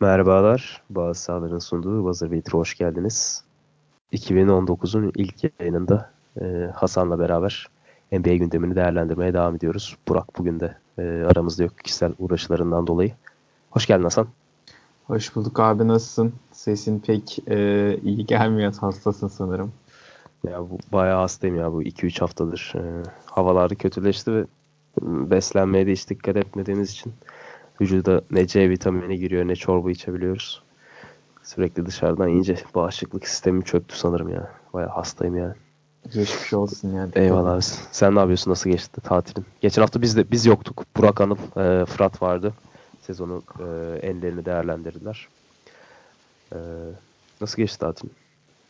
Merhabalar, Bazı Sahaların sunduğu Buzzer Beater'a hoş geldiniz. 2019'un ilk yayınında e, Hasan'la beraber NBA gündemini değerlendirmeye devam ediyoruz. Burak bugün de e, aramızda yok kişisel uğraşlarından dolayı. Hoş geldin Hasan. Hoş bulduk abi nasılsın? Sesin pek e, iyi gelmiyor. Hastasın sanırım. Ya bu bayağı hastayım ya bu 2-3 haftadır. E, havalar kötüleşti ve beslenmeye de hiç dikkat etmediğimiz için vücuda ne C vitamini giriyor ne çorba içebiliyoruz. Sürekli dışarıdan ince bağışıklık sistemi çöktü sanırım ya. Bayağı hastayım yani. Geçmiş olsun ya. Eyvallah abi. Sen ne yapıyorsun? Nasıl geçti tatilin? Geçen hafta biz de biz yoktuk. Burak Anıl, e, Fırat vardı. Sezonun e, enlerini değerlendirdiler. E, nasıl geçti tatilin?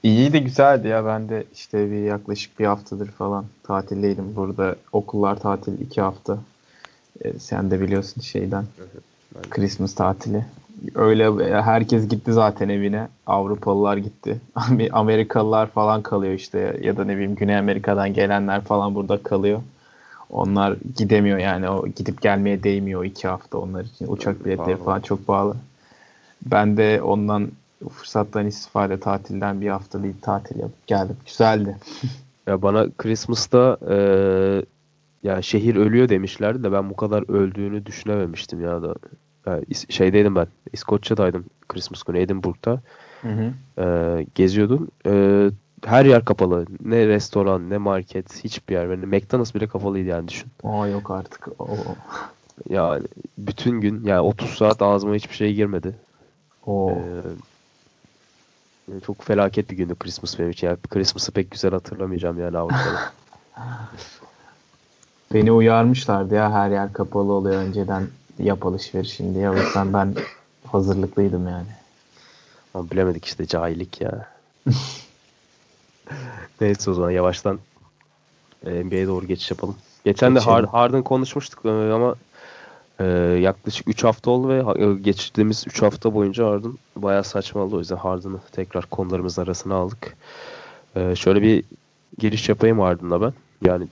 İyi de güzeldi ya. Ben de işte bir yaklaşık bir haftadır falan tatildeydim. Burada okullar tatil iki hafta. E, sen de biliyorsun şeyden. Christmas tatili. Öyle e, herkes gitti zaten evine. Avrupalılar gitti. Amerikalılar falan kalıyor işte ya da ne bileyim Güney Amerika'dan gelenler falan burada kalıyor. Onlar gidemiyor yani o gidip gelmeye değmiyor iki hafta onlar için. Uçak biletleri falan çok pahalı. Ben de ondan fırsattan istifade tatilden bir hafta bir tatil yapıp geldim. Güzeldi. ya bana Christmas'ta e, ya şehir ölüyor demişlerdi de ben bu kadar öldüğünü düşünememiştim ya da. Yani şeydeydim ben. İskoçya'daydım Christmas günü Edinburgh'da. Hı hı. E, geziyordum. E, her yer kapalı. Ne restoran, ne market, hiçbir yer. Yani McDonald's bile kapalıydı yani düşün. Aa yok artık. Oo. Yani bütün gün yani 30 saat ağzıma hiçbir şey girmedi. Oo. Ee, çok felaket bir gündü Christmas benim için. Yani Christmas'ı pek güzel hatırlamayacağım yani Avrupa'da. Beni uyarmışlardı ya her yer kapalı oluyor önceden yap alışverişini diye. O yüzden ben hazırlıklıydım yani. Ama bilemedik işte cahillik ya. Neyse o zaman yavaştan e, NBA'ye doğru geçiş yapalım. Geçen Geçelim. de Hard, Harden konuşmuştuk e, ama e, yaklaşık 3 hafta oldu ve e, geçtiğimiz 3 hafta boyunca Harden bayağı saçmaladı. O yüzden Harden'ı tekrar konularımız arasına aldık. E, şöyle bir giriş yapayım Harden'la ben. Yani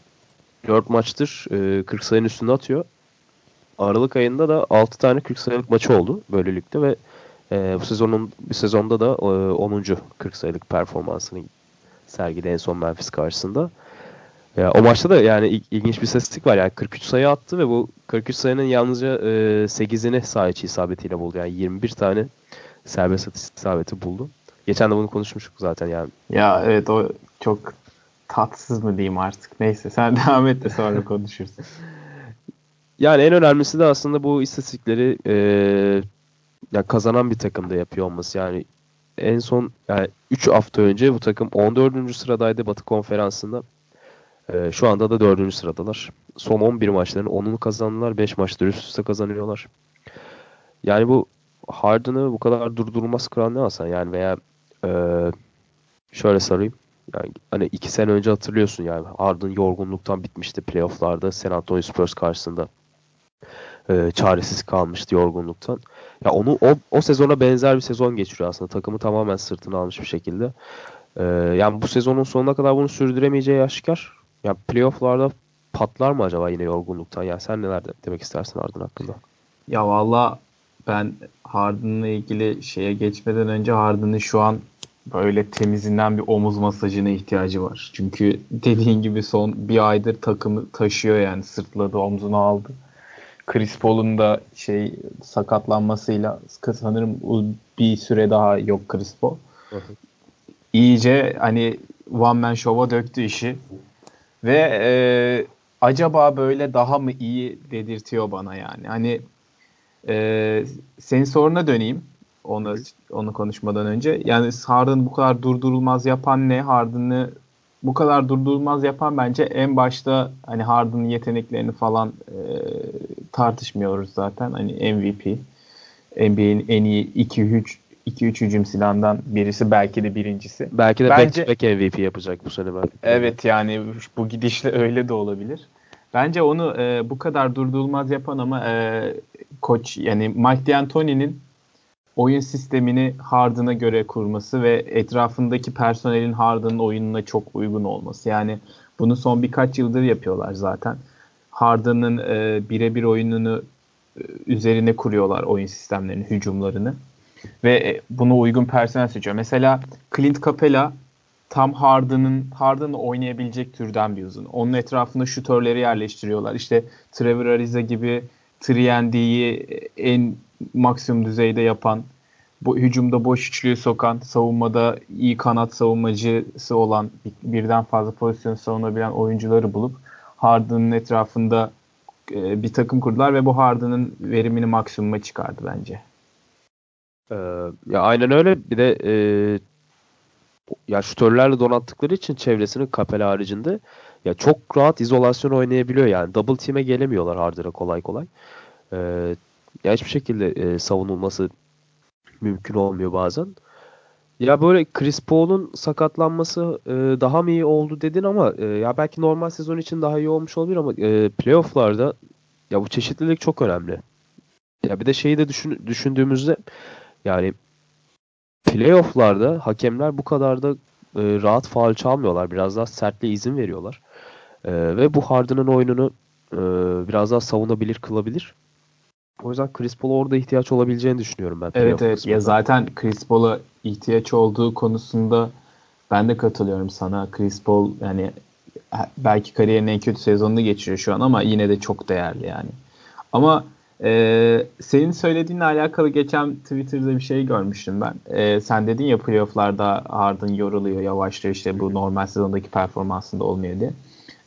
4 maçtır e, 40 sayının üstünde atıyor. Aralık ayında da 6 tane 40 sayılık maçı oldu böylelikle ve e, bu sezonun bir sezonda da e, 10. 40 sayılık performansını sergiledi en son Memphis karşısında. Ya, o maçta da yani il, ilginç bir statistik var. Yani 43 sayı attı ve bu 43 sayının yalnızca e, 8'ini saha içi isabetiyle buldu. Yani 21 tane serbest atış isabeti buldu. Geçen de bunu konuşmuştuk zaten yani. Ya evet o çok tatsız mı diyeyim artık. Neyse sen devam et de sonra konuşuruz. Yani en önemlisi de aslında bu istatistikleri e, yani kazanan bir takımda yapıyor olması. Yani en son yani 3 hafta önce bu takım 14. sıradaydı Batı Konferansı'nda. E, şu anda da 4. sıradalar. Son 11 maçların 10'unu kazandılar. 5 maçta üst üste kazanıyorlar. Yani bu Harden'ı bu kadar durdurulmaz kral ne alsan yani veya e, şöyle sarayım. Yani hani iki sene önce hatırlıyorsun yani Harden yorgunluktan bitmişti playofflarda San Antonio Spurs karşısında e, çaresiz kalmıştı yorgunluktan. Ya onu o, o sezona benzer bir sezon geçiriyor aslında. Takımı tamamen sırtına almış bir şekilde. E, yani bu sezonun sonuna kadar bunu sürdüremeyeceği aşikar. Ya playoff'larda patlar mı acaba yine yorgunluktan? Ya sen neler de, demek istersin Harden hakkında? Ya valla ben Harden'la ilgili şeye geçmeden önce Harden'ın şu an böyle temizinden bir omuz masajına ihtiyacı var. Çünkü dediğin gibi son bir aydır takımı taşıyor yani sırtladı omzuna aldı. Chris Paul'un da şey sakatlanmasıyla sanırım bir süre daha yok Chris Paul. İyice hani one man show'a döktü işi. Ve e, acaba böyle daha mı iyi dedirtiyor bana yani. Hani e, senin soruna döneyim. Onu, onu konuşmadan önce. Yani Harden bu kadar durdurulmaz yapan ne? Harden'ı bu kadar durdurulmaz yapan bence en başta hani Harden'ın yeteneklerini falan e, tartışmıyoruz zaten. Hani MVP. NBA'in en iyi 2-3 2-3 hücum silahından birisi belki de birincisi. Belki de Bence, back, back MVP yapacak bu sene belki. Evet yani bu gidişle öyle de olabilir. Bence onu e, bu kadar durdurulmaz yapan ama e, koç yani Mike D'Antoni'nin oyun sistemini Harden'a göre kurması ve etrafındaki personelin Harden'ın oyununa çok uygun olması. Yani bunu son birkaç yıldır yapıyorlar zaten. Harden'ın e, birebir oyununu üzerine kuruyorlar oyun sistemlerini, hücumlarını. Ve e, buna uygun personel seçiyor. Mesela Clint Capela tam Harden'ın Harden'la oynayabilecek türden bir uzun. Onun etrafında şutörleri yerleştiriyorlar. İşte Trevor Ariza gibi 3 en maksimum düzeyde yapan bu hücumda boş üçlüyü sokan, savunmada iyi kanat savunmacısı olan birden fazla pozisyon savunabilen oyuncuları bulup Harden'ın etrafında e, bir takım kurdular ve bu Harden'ın verimini maksimuma çıkardı bence. Ee, ya aynen öyle. Bir de e, ya şutörlerle donattıkları için çevresinin kapel haricinde ya çok rahat izolasyon oynayabiliyor yani. Double team'e gelemiyorlar Harden'a kolay kolay. Ee, ya hiçbir şekilde e, savunulması mümkün olmuyor bazen. Ya böyle Chris Paul'un sakatlanması e, daha mı iyi oldu dedin ama e, ya belki normal sezon için daha iyi olmuş olabilir ama e, playoff'larda ya bu çeşitlilik çok önemli. Ya bir de şeyi de düşün, düşündüğümüzde yani playoff'larda hakemler bu kadar da e, rahat faal çalmıyorlar. Biraz daha sertliğe izin veriyorlar. E, ve bu Harden'ın oyununu e, biraz daha savunabilir kılabilir. O yüzden Chris Paul'a orada ihtiyaç olabileceğini düşünüyorum ben. Evet evet. Ya zaten Chris Paul'a ihtiyaç olduğu konusunda ben de katılıyorum sana. Chris Paul yani belki kariyerinin en kötü sezonunu geçiriyor şu an ama yine de çok değerli yani. Ama e, senin söylediğinle alakalı geçen Twitter'da bir şey görmüştüm ben. E, sen dedin ya playofflarda Harden yoruluyor, yavaşlıyor işte bu normal sezondaki performansında olmuyor diye.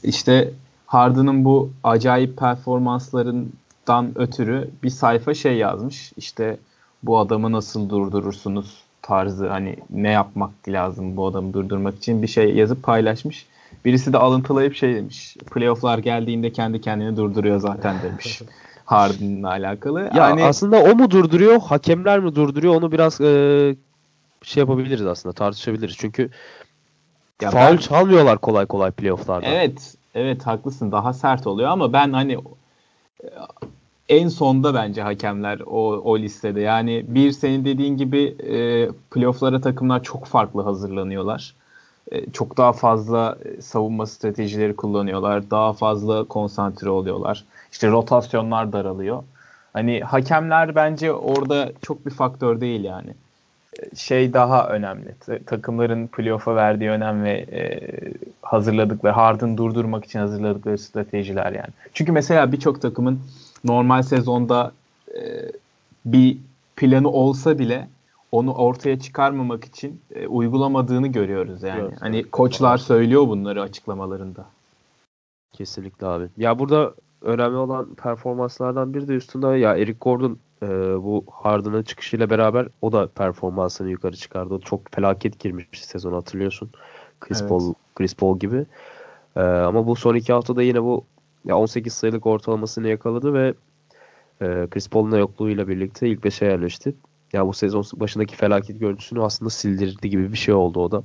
İşte Harden'ın bu acayip performansların dan ötürü bir sayfa şey yazmış. İşte bu adamı nasıl durdurursunuz tarzı hani ne yapmak lazım bu adamı durdurmak için bir şey yazıp paylaşmış. Birisi de alıntılayıp şey demiş. Playoff'lar geldiğinde kendi kendini durduruyor zaten demiş. Harden'la alakalı. Ya yani, aslında o mu durduruyor, hakemler mi durduruyor onu biraz e, şey yapabiliriz aslında tartışabiliriz. Çünkü ya faul ben, çalmıyorlar kolay kolay playoff'larda. Evet, evet haklısın. Daha sert oluyor ama ben hani en sonda bence hakemler o, o listede. Yani bir senin dediğin gibi e, playofflara takımlar çok farklı hazırlanıyorlar. E, çok daha fazla e, savunma stratejileri kullanıyorlar. Daha fazla konsantre oluyorlar. İşte rotasyonlar daralıyor. Hani hakemler bence orada çok bir faktör değil yani. E, şey daha önemli. Takımların playoff'a verdiği önem ve e, hazırladıkları, Harden durdurmak için hazırladıkları stratejiler yani. Çünkü mesela birçok takımın normal sezonda e, bir planı olsa bile onu ortaya çıkarmamak için e, uygulamadığını görüyoruz yani. Evet, hani evet. koçlar söylüyor bunları açıklamalarında. Kesinlikle abi. Ya burada önemli olan performanslardan biri de üstünde ya Eric Gordon e, bu Harden'ın çıkışıyla beraber o da performansını yukarı çıkardı. O çok felaket girmiş bir sezon hatırlıyorsun. Chris evet. Paul Chris Paul gibi. E, ama bu son iki haftada yine bu ya 18 sayılık ortalamasını yakaladı ve e, Chris Paul'un yokluğuyla birlikte ilk 5'e yerleşti. Ya bu sezon başındaki felaket görüntüsünü aslında sildirdi gibi bir şey oldu o da.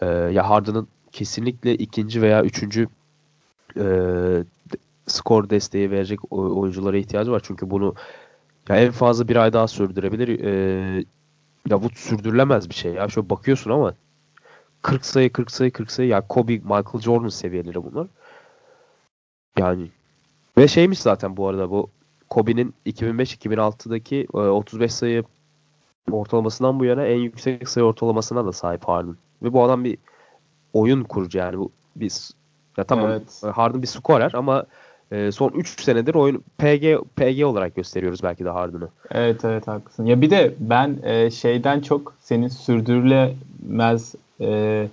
E, ya Harden'ın kesinlikle ikinci veya üçüncü e, skor desteği verecek oyunculara ihtiyacı var. Çünkü bunu ya en fazla bir ay daha sürdürebilir. E, ya bu sürdürülemez bir şey ya. Şöyle bakıyorsun ama 40 sayı 40 sayı 40 sayı ya Kobe Michael Jordan seviyeleri bunlar. Yani ve şeymiş zaten bu arada bu Kobe'nin 2005-2006'daki 35 e, sayı ortalamasından bu yana en yüksek sayı ortalamasına da sahip Harden. Ve bu adam bir oyun kurucu yani bu bir ya tamam evet. E, Harden bir skorer ama e, son 3 senedir oyun PG PG olarak gösteriyoruz belki de Harden'ı. Evet evet haklısın. Ya bir de ben e, şeyden çok senin sürdürülemez e,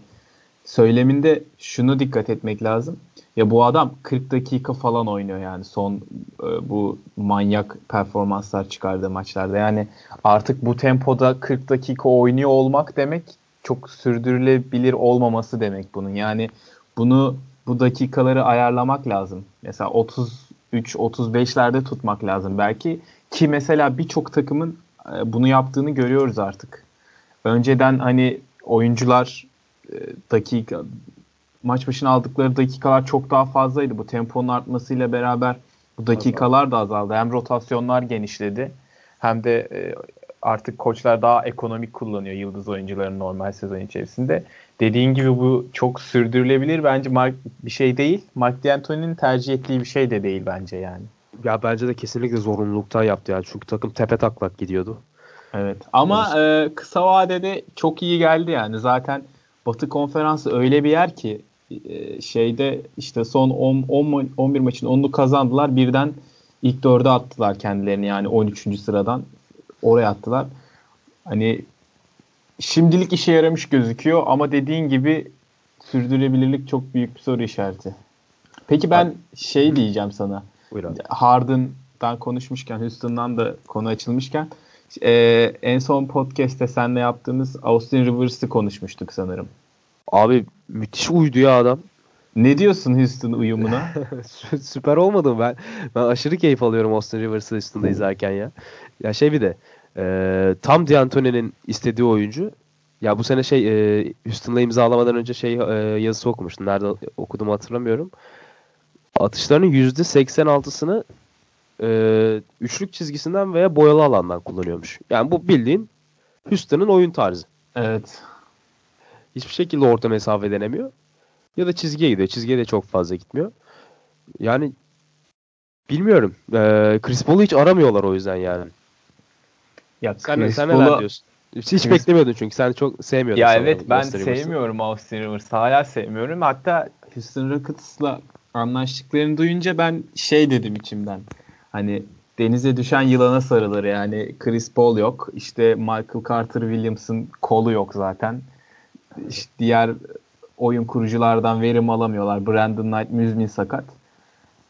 söyleminde şunu dikkat etmek lazım. Ya bu adam 40 dakika falan oynuyor yani son e, bu manyak performanslar çıkardığı maçlarda. Yani artık bu tempoda 40 dakika oynuyor olmak demek çok sürdürülebilir olmaması demek bunun. Yani bunu bu dakikaları ayarlamak lazım. Mesela 33 35'lerde tutmak lazım belki ki mesela birçok takımın e, bunu yaptığını görüyoruz artık. Önceden hani oyuncular e, dakika maç başına aldıkları dakikalar çok daha fazlaydı. Bu temponun artmasıyla beraber bu dakikalar da azaldı. Hem rotasyonlar genişledi hem de e, artık koçlar daha ekonomik kullanıyor yıldız oyuncuların normal sezon içerisinde. Dediğin gibi bu çok sürdürülebilir bence Mark, bir şey değil. Mark D'Antoni'nin tercih ettiği bir şey de değil bence yani. Ya bence de kesinlikle zorunluluktan yaptı yani. Çünkü takım tepe taklak gidiyordu. Evet. Ama e, kısa vadede çok iyi geldi yani. Zaten Batı Konferansı öyle bir yer ki şeyde işte son 10, 10 11 maçın 10'unu kazandılar. Birden ilk dörde attılar kendilerini yani 13. sıradan oraya attılar. Hani şimdilik işe yaramış gözüküyor ama dediğin gibi sürdürülebilirlik çok büyük bir soru işareti. Peki ben şey diyeceğim sana. Buyurun. Harden'dan konuşmuşken, Houston'dan da konu açılmışken e, en son podcast'te seninle yaptığımız Austin Rivers'ı konuşmuştuk sanırım. Abi müthiş uydu ya adam. Ne diyorsun Houston uyumuna? Süper olmadı mı? Ben, ben aşırı keyif alıyorum Austin Rivers'ı Houston'da izlerken ya. Ya şey bir de e, tam D'Antoni'nin istediği oyuncu. Ya bu sene şey e, Houston'la imzalamadan önce şey e, yazısı okumuştum. Nerede okuduğumu hatırlamıyorum. Atışlarının %86'sını e, üçlük çizgisinden veya boyalı alandan kullanıyormuş. Yani bu bildiğin Houston'ın oyun tarzı. Evet. Hiçbir şekilde orta mesafe denemiyor. Ya da çizgiye gidiyor. Çizgiye de çok fazla gitmiyor. Yani bilmiyorum. Ee, Chris Paul'u hiç aramıyorlar o yüzden yani. Ya sen, Chris sen neler diyorsun? Hiç, hiç Chris... beklemiyordun çünkü sen çok sevmiyordun. Ya evet ben Austin sevmiyorum Austin Rivers. Hala sevmiyorum. Hatta Houston Rockets'la anlaştıklarını duyunca ben şey dedim içimden. Hani denize düşen yılana sarılır yani. Chris Paul yok. İşte Michael Carter Williams'ın kolu yok zaten. İşte diğer oyun kuruculardan verim alamıyorlar. Brandon Knight müzmin sakat.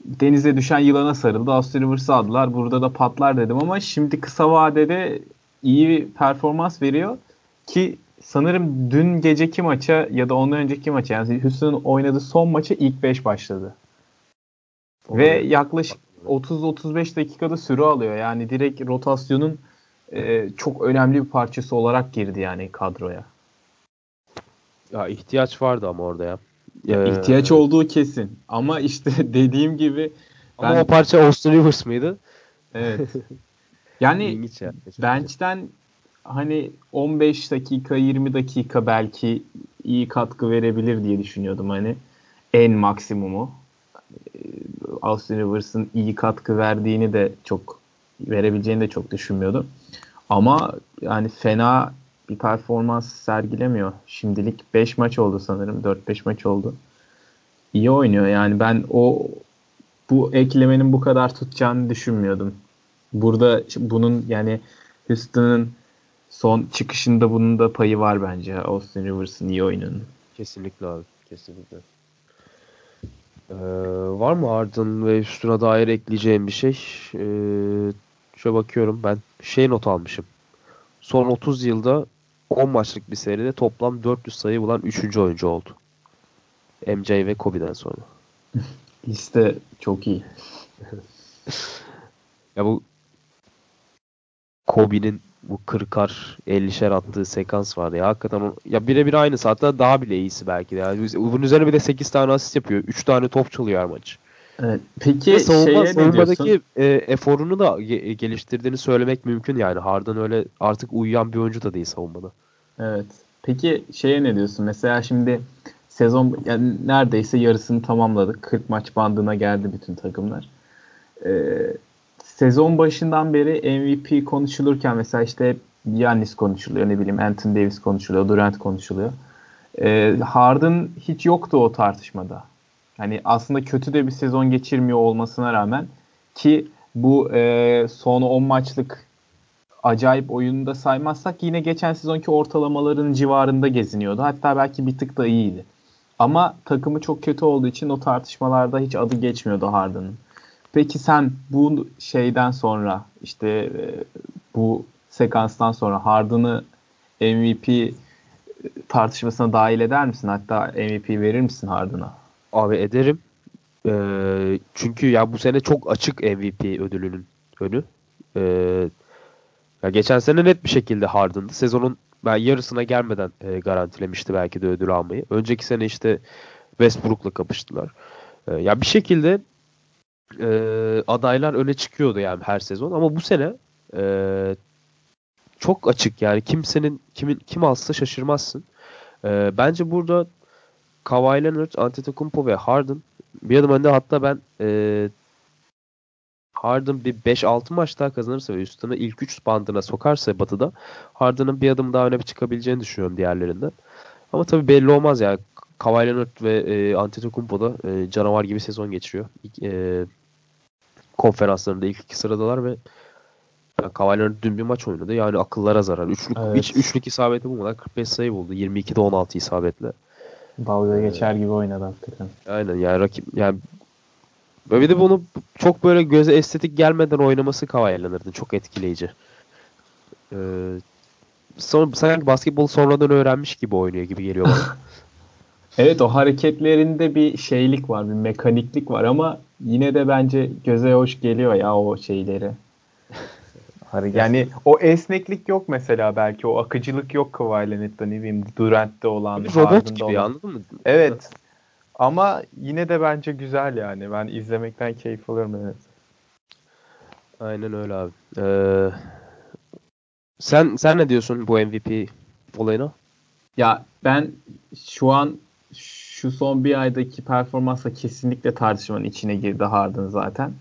Denize düşen yılana sarıldı. Austin Rivers'ı aldılar. Burada da patlar dedim ama şimdi kısa vadede iyi bir performans veriyor ki sanırım dün geceki maça ya da ondan önceki maça yani Houston'ın oynadığı son maça ilk 5 başladı. Ve yaklaşık 30-35 dakikada süre alıyor. Yani direkt rotasyonun e, çok önemli bir parçası olarak girdi yani kadroya. Ya ihtiyaç vardı ama orada ya. ee, ihtiyaç olduğu kesin. Ama işte dediğim gibi ben... Ama o parça Austin Rivers mıydı? Evet. Yani ya, bench'ten hani 15 dakika 20 dakika belki iyi katkı verebilir diye düşünüyordum hani en maksimumu. Austin Rivers'ın iyi katkı verdiğini de çok verebileceğini de çok düşünmüyordum. Ama yani fena bir performans sergilemiyor. Şimdilik 5 maç oldu sanırım. 4-5 maç oldu. İyi oynuyor yani ben o bu eklemenin bu kadar tutacağını düşünmüyordum. Burada bunun yani Houston'ın son çıkışında bunun da payı var bence. Austin Rivers'ın iyi oyununun. Kesinlikle abi. Kesinlikle. Ee, var mı Harden ve üstüne dair ekleyeceğim bir şey? Ee, şöyle bakıyorum ben şey not almışım. Son 30 yılda 10 maçlık bir seride toplam 400 sayı bulan 3. oyuncu oldu. MJ ve Kobe'den sonra. Liste çok iyi. ya bu Kobe'nin bu 40'ar 50'şer attığı sekans vardı ya. Hakikaten o, ya birebir aynısı hatta daha bile iyisi belki de. Yani bunun üzerine bir de 8 tane asist yapıyor. 3 tane top çalıyor her maç. Evet. Peki Ve savunma, savunmadaki e, eforunu da ge- geliştirdiğini söylemek mümkün yani. Harden öyle artık uyuyan bir oyuncu da değil savunmada. Evet. Peki şeye ne diyorsun? Mesela şimdi sezon yani neredeyse yarısını tamamladık. 40 maç bandına geldi bütün takımlar. Ee, sezon başından beri MVP konuşulurken mesela işte Yannis konuşuluyor ne bileyim Anthony Davis konuşuluyor, Durant konuşuluyor. Ee, Harden hiç yoktu o tartışmada. Hani aslında kötü de bir sezon geçirmiyor olmasına rağmen ki bu e, son 10 maçlık acayip oyunu da saymazsak yine geçen sezonki ortalamaların civarında geziniyordu. Hatta belki bir tık da iyiydi. Ama takımı çok kötü olduğu için o tartışmalarda hiç adı geçmiyordu Harden'ın. Peki sen bu şeyden sonra işte e, bu sekanstan sonra Harden'ı MVP tartışmasına dahil eder misin? Hatta MVP verir misin Harden'a? Abi ederim. Ee, çünkü ya bu sene çok açık MVP ödülünün önü. Ee, ya geçen sene net bir şekilde Harden'dı. Sezonun ben yarısına gelmeden e, garantilemişti belki de ödül almayı. Önceki sene işte Westbrook'la kapıştılar. E, ya bir şekilde e, adaylar öne çıkıyordu yani her sezon ama bu sene e, çok açık yani kimsenin kimin kim alsa şaşırmazsın. E, bence burada Kawhi Leonard, Antetokounmpo ve Harden bir adım önde hatta ben e, Harden bir 5-6 maç daha kazanırsa ve üstüne ilk 3 bandına sokarsa Batı'da Harden'ın bir adım daha öne çıkabileceğini düşünüyorum diğerlerinden. Ama tabii belli olmaz yani. Kawhi Leonard ve e, Antetokounmpo da e, canavar gibi sezon geçiriyor. İlk, e, konferanslarında ilk iki sıradalar ve yani Kawhi Leonard dün bir maç oynadı. Yani akıllara zarar. Üçlük, evet. hiç üçlük isabeti bulmadan 45 sayı buldu. 22'de 16 isabetle. Dalga geçer gibi oynadı hakikaten. Aynen yani rakip yani bir de bunu çok böyle göze estetik gelmeden oynaması Kawhi Leonard'ın çok etkileyici. Ee, son, sanki basketbol sonradan öğrenmiş gibi oynuyor gibi geliyor bana. evet o hareketlerinde bir şeylik var, bir mekaniklik var ama yine de bence göze hoş geliyor ya o şeyleri. Yani o esneklik yok mesela belki o akıcılık yok Kawhi Leonard'da ne bileyim Durant'te olan. Robot gibi olan. anladın mı? Evet. Ama yine de bence güzel yani. Ben izlemekten keyif alıyorum evet. Aynen öyle abi. Ee, sen sen ne diyorsun bu MVP olayına? Ya ben şu an şu son bir aydaki performansla kesinlikle tartışmanın içine girdi Harden zaten.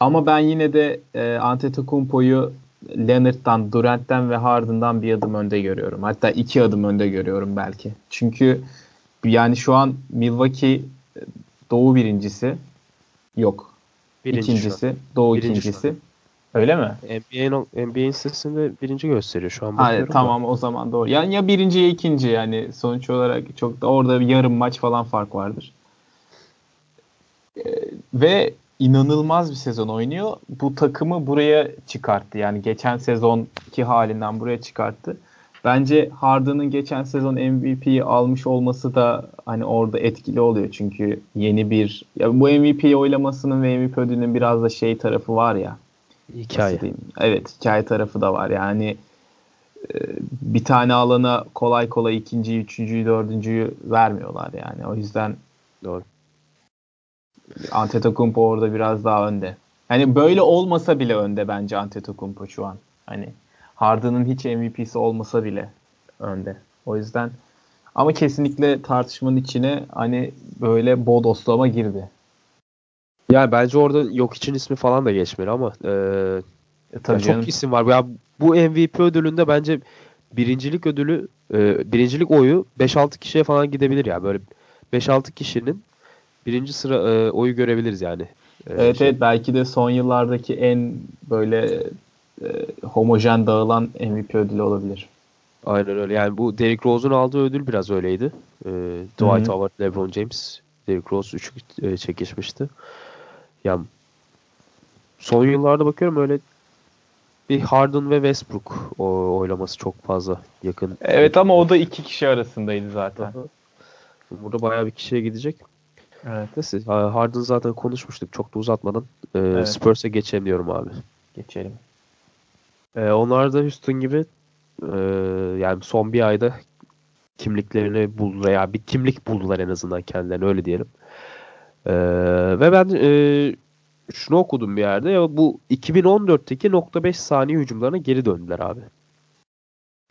Ama ben yine de e, Antetokounmpo'yu Leonard'dan, Durant'ten ve Harden'dan bir adım önde görüyorum. Hatta iki adım önde görüyorum belki. Çünkü yani şu an Milwaukee e, Doğu birincisi yok. Birinci İkincisi, Doğu birinci ikincisi. Öyle mi? NBA'in sitesinde birinci gösteriyor şu an. Hayır, tamam da. o zaman doğru. Yani ya birinci ya ikinci yani sonuç olarak çok da orada yarım maç falan fark vardır. Ee, ve inanılmaz bir sezon oynuyor. Bu takımı buraya çıkarttı. Yani geçen sezonki halinden buraya çıkarttı. Bence Harden'ın geçen sezon MVP'yi almış olması da hani orada etkili oluyor. Çünkü yeni bir ya bu MVP oylamasının ve MVP ödülünün biraz da şey tarafı var ya. Hikaye. Evet, hikaye tarafı da var. Yani e, bir tane alana kolay kolay ikinciyi, üçüncüyü, dördüncüyü vermiyorlar yani. O yüzden Doğru. Antetokounmpo orada biraz daha önde. Hani böyle olmasa bile önde bence Antetokounmpo şu an. Hani Harden'ın hiç MVP'si olmasa bile önde. O yüzden ama kesinlikle tartışmanın içine hani böyle bodoslama girdi. Yani bence orada yok için ismi falan da geçmeli ama e, e, tabii çok isim var. Ya bu MVP ödülünde bence birincilik ödülü e, birincilik oyu 5-6 kişiye falan gidebilir ya. Böyle 5-6 kişinin birinci sıra e, oyu görebiliriz yani. E, evet şey. evet belki de son yıllardaki en böyle e, homojen dağılan MVP ödülü olabilir. Aynen öyle. Yani bu Derrick Rose'un aldığı ödül biraz öyleydi. E, Dwight Howard, LeBron James, Derrick Rose 3 e, çekişmişti. Yani son yıllarda bakıyorum öyle bir Harden ve Westbrook o, oylaması çok fazla yakın. Evet ama o da iki kişi arasındaydı zaten. Burada bayağı bir kişiye gidecek. Evet. Neyse Harden zaten konuşmuştuk çok da uzatmadan. Ee, evet. Spurs'e geçemiyorum abi. Geçelim. Ee, onlar da Houston gibi e, yani son bir ayda kimliklerini buldular. Yani bir kimlik buldular en azından kendilerine öyle diyelim. Ee, ve ben e, şunu okudum bir yerde ya bu 2014'teki nokta 5 saniye hücumlarına geri döndüler abi.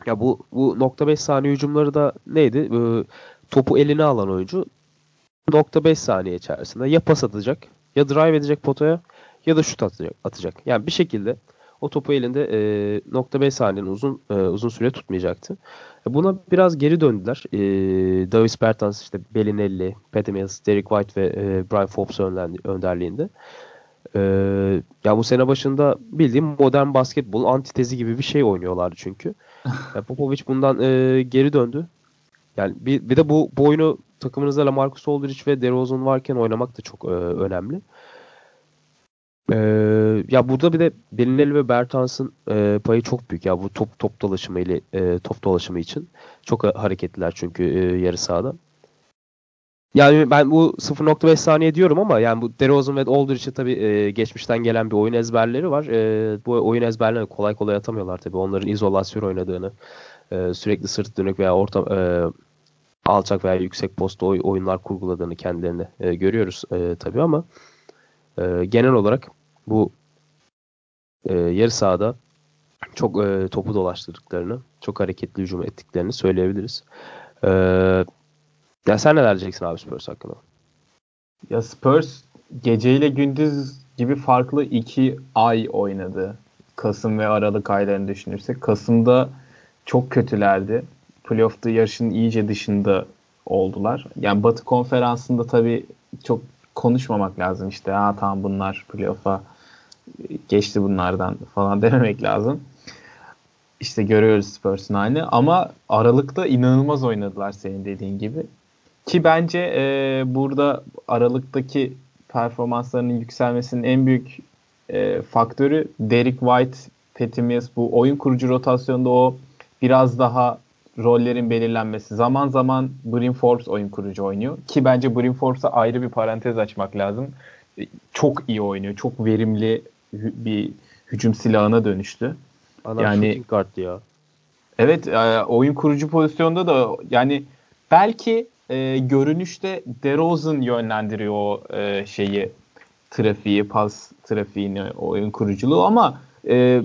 Ya bu bu nokta 5 saniye hücumları da neydi? Ee, topu eline alan oyuncu nokta 5 saniye içerisinde ya pas atacak ya drive edecek potaya ya da şut atacak. atacak. Yani bir şekilde o topu elinde e, nokta 5 saniyenin uzun e, uzun süre tutmayacaktı. E, buna biraz geri döndüler. E, Davis Bertans, işte Bellinelli, Patty Mills, Derek White ve e, Brian Forbes önderliğinde. E, ya bu sene başında bildiğim modern basketbol antitezi gibi bir şey oynuyorlardı çünkü. Yani Popovic bundan e, geri döndü. Yani bir, bir de bu, bu oyunu takımınızda Lamarcus Aldridge ve DeRozan varken oynamak da çok e, önemli. E, ya burada bir de Belinelli ve Bertans'ın e, payı çok büyük ya bu top top dolaşımı ile e, top dolaşımı için. Çok hareketliler çünkü e, yarı sahada. Yani ben bu 0.5 saniye diyorum ama yani bu DeRozan ve Aldridge'e tabii e, geçmişten gelen bir oyun ezberleri var. E, bu oyun ezberlerini kolay kolay atamıyorlar tabii. Onların izolasyon oynadığını, e, sürekli sırt dönük veya orta e, alçak veya yüksek posta oy, oyunlar kurguladığını kendilerine e, görüyoruz e, tabii ama e, genel olarak bu e, yarı sahada çok e, topu dolaştırdıklarını, çok hareketli hücum ettiklerini söyleyebiliriz. E, ya sen neler diyeceksin abi Spurs hakkında? Ya Spurs geceyle gündüz gibi farklı iki ay oynadı. Kasım ve Aralık aylarını düşünürsek. Kasım'da çok kötülerdi. Playoff'ta yarışın iyice dışında oldular. Yani Batı konferansında tabii çok konuşmamak lazım işte. Ha tamam bunlar playoff'a geçti bunlardan falan dememek lazım. İşte görüyoruz Spurs'un halini ama Aralık'ta inanılmaz oynadılar senin dediğin gibi. Ki bence e, burada Aralık'taki performanslarının yükselmesinin en büyük e, faktörü Derek White, Patty bu oyun kurucu rotasyonda o biraz daha rollerin belirlenmesi. Zaman zaman Brim Forbes oyun kurucu oynuyor. Ki bence Brim Forbes'a ayrı bir parantez açmak lazım. E, çok iyi oynuyor. Çok verimli bir hücum silahına dönüştü. Adam yani guard ya. Evet, e, oyun kurucu pozisyonda da yani belki e, görünüşte DeRozan yönlendiriyor o e, şeyi trafiği, pas trafiğini, oyun kuruculuğu ama e,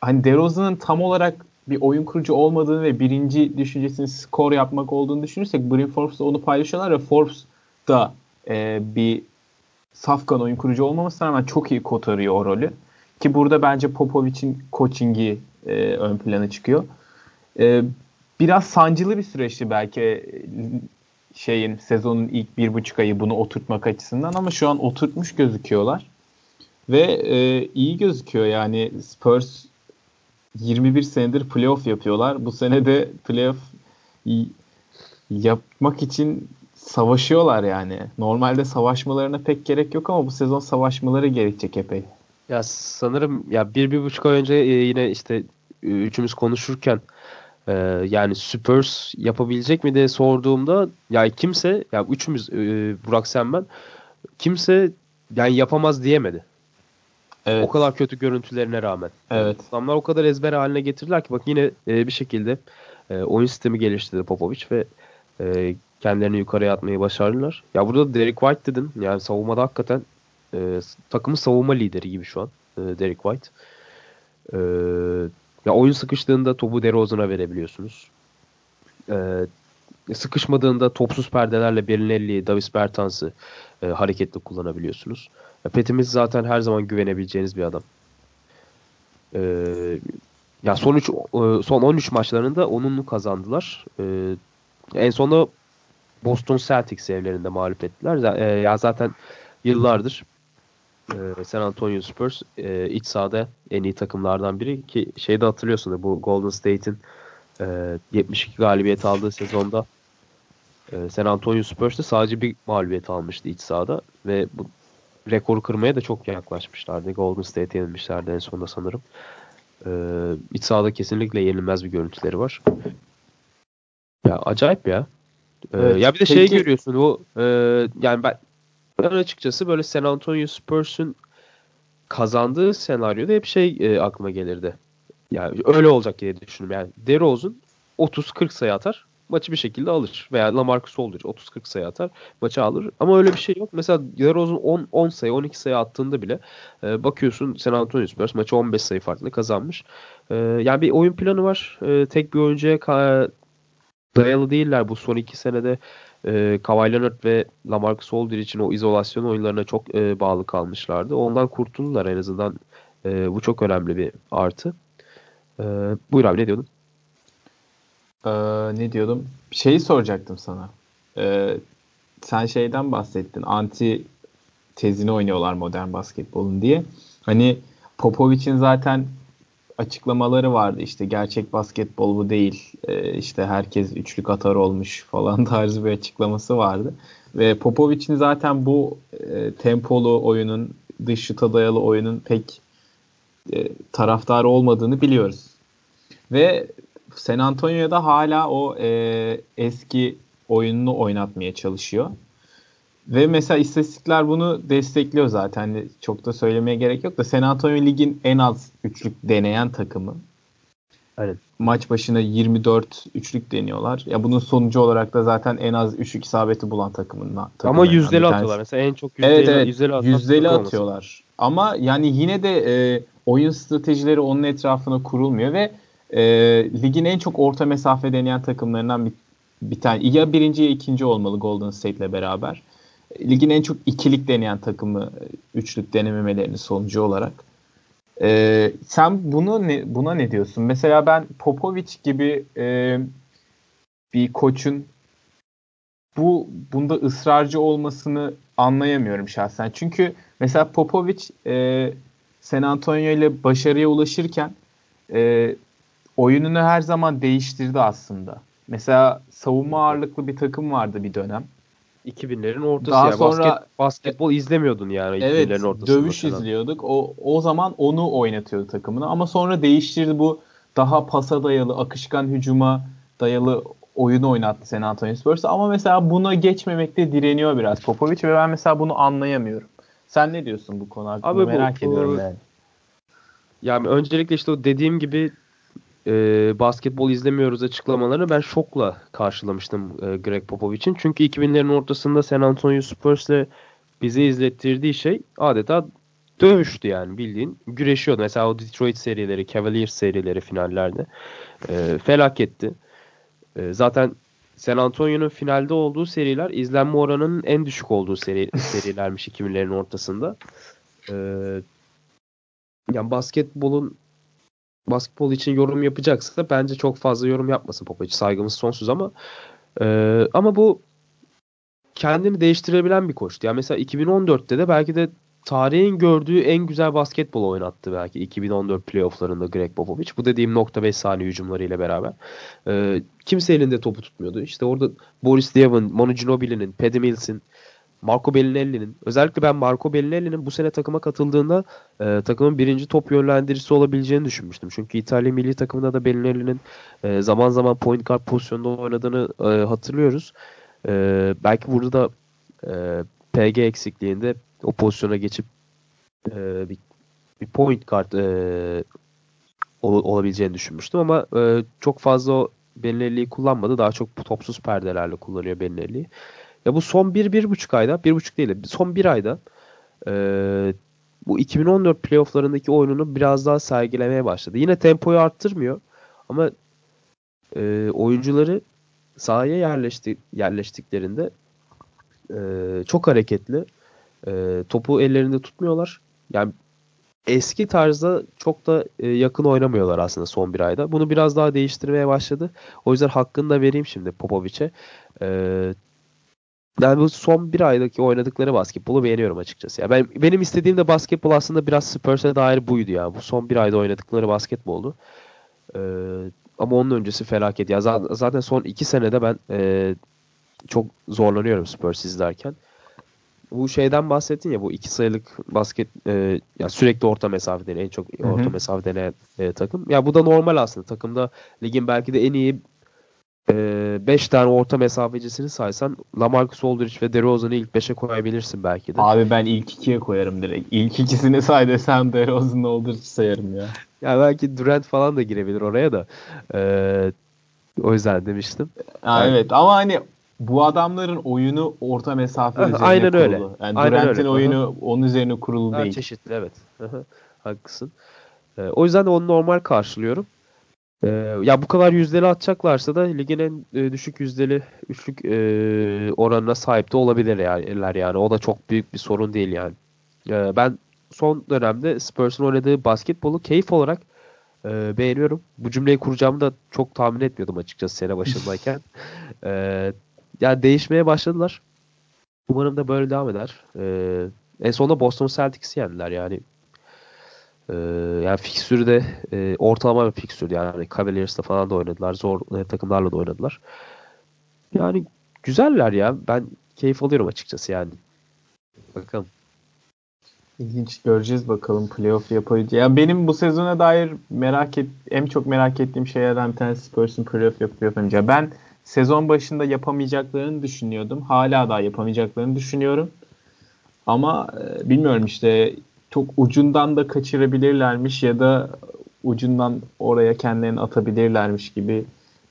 hani DeRozan'ın tam olarak bir oyun kurucu olmadığını ve birinci düşüncesinin skor yapmak olduğunu düşünürsek Brim Forbes onu paylaşıyorlar ve Forbes da e, bir safkan oyun kurucu olmamasına rağmen çok iyi kotarıyor o rolü. Ki burada bence Popovic'in coachingi e, ön plana çıkıyor. E, biraz sancılı bir süreçti belki e, şeyin sezonun ilk bir buçuk ayı bunu oturtmak açısından ama şu an oturtmuş gözüküyorlar. Ve e, iyi gözüküyor yani Spurs 21 senedir playoff yapıyorlar. Bu sene de playoff yapmak için savaşıyorlar yani. Normalde savaşmalarına pek gerek yok ama bu sezon savaşmaları gerekecek epey. Ya sanırım ya bir bir buçuk ay önce e, yine işte üçümüz konuşurken e, yani Spurs yapabilecek mi diye sorduğumda ya kimse ya üçümüz e, Burak sen ben kimse yani yapamaz diyemedi. Evet. O kadar kötü görüntülerine rağmen. Evet. Adamlar o kadar ezber haline getirdiler ki bak yine e, bir şekilde e, oyun sistemi geliştirdi Popovic ve e, kendilerini yukarıya atmayı başardılar. Ya burada Derek White dedin. Yani savunmada hakikaten e, takımın savunma lideri gibi şu an e, Derek White. E, ya oyun sıkıştığında topu DeRozan'a verebiliyorsunuz. E, sıkışmadığında topsuz perdelerle Belinelli'yi, Davis Bertans'ı e, hareketli kullanabiliyorsunuz. Petimiz zaten her zaman güvenebileceğiniz bir adam. E, ya son 3 e, son 13 maçlarında onunlu kazandılar. E, en sonunda Boston Celtics evlerinde mağlup ettiler. E, ya zaten yıllardır e, San Antonio Spurs e, iç sahada en iyi takımlardan biri ki şeyde hatırlıyorsun bu Golden State'in e, 72 galibiyet aldığı sezonda e, San Antonio Spurs'ta sadece bir mağlubiyet almıştı iç sahada ve bu rekoru kırmaya da çok yaklaşmışlardı. Golden State'e yenilmişlerdi en sonunda sanırım. E, iç sahada kesinlikle yenilmez bir görüntüleri var. Ya acayip ya. Ee, evet, ya bir de şey peki... şey görüyorsun o e, yani ben ben açıkçası böyle San Antonio Spurs'un kazandığı senaryoda hep şey e, aklıma gelirdi. Yani öyle olacak diye düşünüyorum. Yani DeRozan 30-40 sayı atar maçı bir şekilde alır. Veya Lamarcus Aldridge 30-40 sayı atar maçı alır. Ama öyle bir şey yok. Mesela DeRozan 10, 10 sayı 12 sayı attığında bile e, bakıyorsun San Antonio Spurs maçı 15 sayı farklı kazanmış. E, yani bir oyun planı var. E, tek bir oyuncuya ka- dayalı değiller. Bu son iki senede e, Kawhi Leonard ve Lamarcus Aldridge için o izolasyon oyunlarına çok e, bağlı kalmışlardı. Ondan kurtuldular en azından. E, bu çok önemli bir artı. E, buyur abi ne diyordun? Ee, ne diyordum? Şeyi soracaktım sana. Ee, sen şeyden bahsettin. Anti tezini oynuyorlar modern basketbolun diye. Hani Popovic'in zaten açıklamaları vardı işte gerçek basketbol bu değil ee, işte herkes üçlük atar olmuş falan tarzı bir açıklaması vardı ve Popovic'in zaten bu e, tempolu oyunun dış şuta dayalı oyunun pek e, taraftarı olmadığını biliyoruz ve San Antonio'da hala o e, eski oyununu oynatmaya çalışıyor. Ve mesela istatistikler bunu destekliyor zaten. Hani çok da söylemeye gerek yok da San Antonio ligin en az üçlük deneyen takımı. Evet. Maç başına 24 üçlük deniyorlar. Ya bunun sonucu olarak da zaten en az üçlük isabeti bulan takımın. Ama yüzdeli atıyorlar. Mesela en çok yüzdeli, evet, evet, yüzdeli, yüzdeli atıyorlar. Olması. Ama yani yine de e, oyun stratejileri onun etrafına kurulmuyor ve e, ligin en çok orta mesafe deneyen takımlarından bir, bir tane. Ya birinci ya ikinci olmalı Golden State ile beraber. ligin en çok ikilik deneyen takımı üçlük denememelerini sonucu olarak. Ee, sen bunu ne, buna ne diyorsun? Mesela ben Popovic gibi e, bir koçun bu bunda ısrarcı olmasını anlayamıyorum şahsen. Çünkü mesela Popovic e, San Antonio ile başarıya ulaşırken e, oyununu her zaman değiştirdi aslında. Mesela savunma ağırlıklı bir takım vardı bir dönem. 2000'lerin ortası Daha ya. sonra Basket, basketbol izlemiyordun yani evet, 2000'lerin ortasında. dövüş falan. izliyorduk. O o zaman onu oynatıyordu takımını ama sonra değiştirdi bu daha pasa dayalı, akışkan hücuma dayalı oyunu oynattı San Antonio Spurs ama mesela buna geçmemekte direniyor biraz Popovic ve ben mesela bunu anlayamıyorum. Sen ne diyorsun bu konu hakkında Abi merak bu, ediyorum yani. Yani öncelikle işte o dediğim gibi e, basketbol izlemiyoruz açıklamalarını ben şokla karşılamıştım e, Greg Popovich'in. Çünkü 2000'lerin ortasında San Antonio Spurs'le bize izlettirdiği şey adeta dövüştü yani bildiğin. Güreşiyordu. Mesela o Detroit serileri, Cavaliers serileri finallerde. E, felaketti. E, zaten San Antonio'nun finalde olduğu seriler izlenme oranının en düşük olduğu seri, serilermiş 2000'lerin ortasında. E, yani basketbolun basketbol için yorum yapacaksa bence çok fazla yorum yapmasın Popovic. Saygımız sonsuz ama e, ama bu kendini değiştirebilen bir koçtu. Yani mesela 2014'te de belki de tarihin gördüğü en güzel basketbol oynattı belki 2014 playofflarında Greg Popovich. Bu dediğim nokta 5 saniye hücumlarıyla beraber. Ee, kimse elinde topu tutmuyordu. İşte orada Boris Diaw'ın, Manu Ginobili'nin, Paddy Mills'in, Marco Bellinelli'nin özellikle ben Marco Bellinelli'nin bu sene takıma katıldığında e, takımın birinci top yönlendiricisi olabileceğini düşünmüştüm. Çünkü İtalya milli takımında da Bellinelli'nin e, zaman zaman point guard pozisyonunda oynadığını e, hatırlıyoruz. E, belki burada da e, PG eksikliğinde o pozisyona geçip e, bir, bir point guard e, ol, olabileceğini düşünmüştüm ama e, çok fazla o Bellinelli'yi kullanmadı. Daha çok topsuz perdelerle kullanıyor Bellinelli'yi. Ya bu son bir, bir buçuk ayda, bir buçuk değil son bir ayda e, bu 2014 playofflarındaki oyununu biraz daha sergilemeye başladı. Yine tempoyu arttırmıyor ama e, oyuncuları sahaya yerleşti, yerleştiklerinde e, çok hareketli. E, topu ellerinde tutmuyorlar. Yani eski tarzda çok da e, yakın oynamıyorlar aslında son bir ayda. Bunu biraz daha değiştirmeye başladı. O yüzden hakkını da vereyim şimdi Popovic'e. E, yani bu son bir aydaki oynadıkları basketbolu beğeniyorum açıkçası. Ya ben benim istediğim de basketbol aslında biraz Spurs'e dair buydu ya. Bu son bir ayda oynadıkları basketboldu. Ee, ama onun öncesi felaket. Ya zaten son iki senede ben e, çok zorlanıyorum Spurs izlerken. Bu şeyden bahsettin ya bu iki sayılık basket e, ya sürekli orta mesafeden en çok orta mesafeden e, takım. Ya bu da normal aslında. Takımda ligin belki de en iyi 5 ee, tane orta mesafecisini saysan Lamarcus Aldridge ve DeRozan'ı ilk 5'e koyabilirsin belki de. Abi ben ilk 2'ye koyarım direkt. İlk ikisini say desem DeRozan'ı Aldridge sayarım ya. Ya belki Durant falan da girebilir oraya da. Ee, o yüzden demiştim. Ha, yani, evet ama hani bu adamların oyunu orta mesafe üzerine Aynen kurulu. öyle. Yani Durant'in oyunu Aha. onun üzerine kurulu ha, değil. Çeşitli evet. Haklısın. Ee, o yüzden de onu normal karşılıyorum. Ee, ya bu kadar yüzdeli atacaklarsa da ligin en e, düşük yüzdeli üçlük e, oranına sahip de olabilir yani, yani. O da çok büyük bir sorun değil yani. E, ben son dönemde Spurs'un oynadığı basketbolu keyif olarak e, beğeniyorum. Bu cümleyi kuracağımı da çok tahmin etmiyordum açıkçası sene başındayken. e, yani değişmeye başladılar. Umarım da böyle devam eder. E, en sonunda Boston Celtics'i yendiler yani. Ee, yani fikstürü de e, ortalama bir fikstür yani Cavaliers'ta falan da oynadılar. Zor e, takımlarla da oynadılar. Yani güzeller ya. Ben keyif alıyorum açıkçası yani. Bakalım. İlginç göreceğiz bakalım playoff yapabileceği. Ya benim bu sezona dair merak et en çok merak ettiğim şeylerden bir tanesi Spurs'un playoff yapıp yapamayacağı. Ben sezon başında yapamayacaklarını düşünüyordum. Hala daha yapamayacaklarını düşünüyorum. Ama e, bilmiyorum işte çok ucundan da kaçırabilirlermiş ya da ucundan oraya kendilerini atabilirlermiş gibi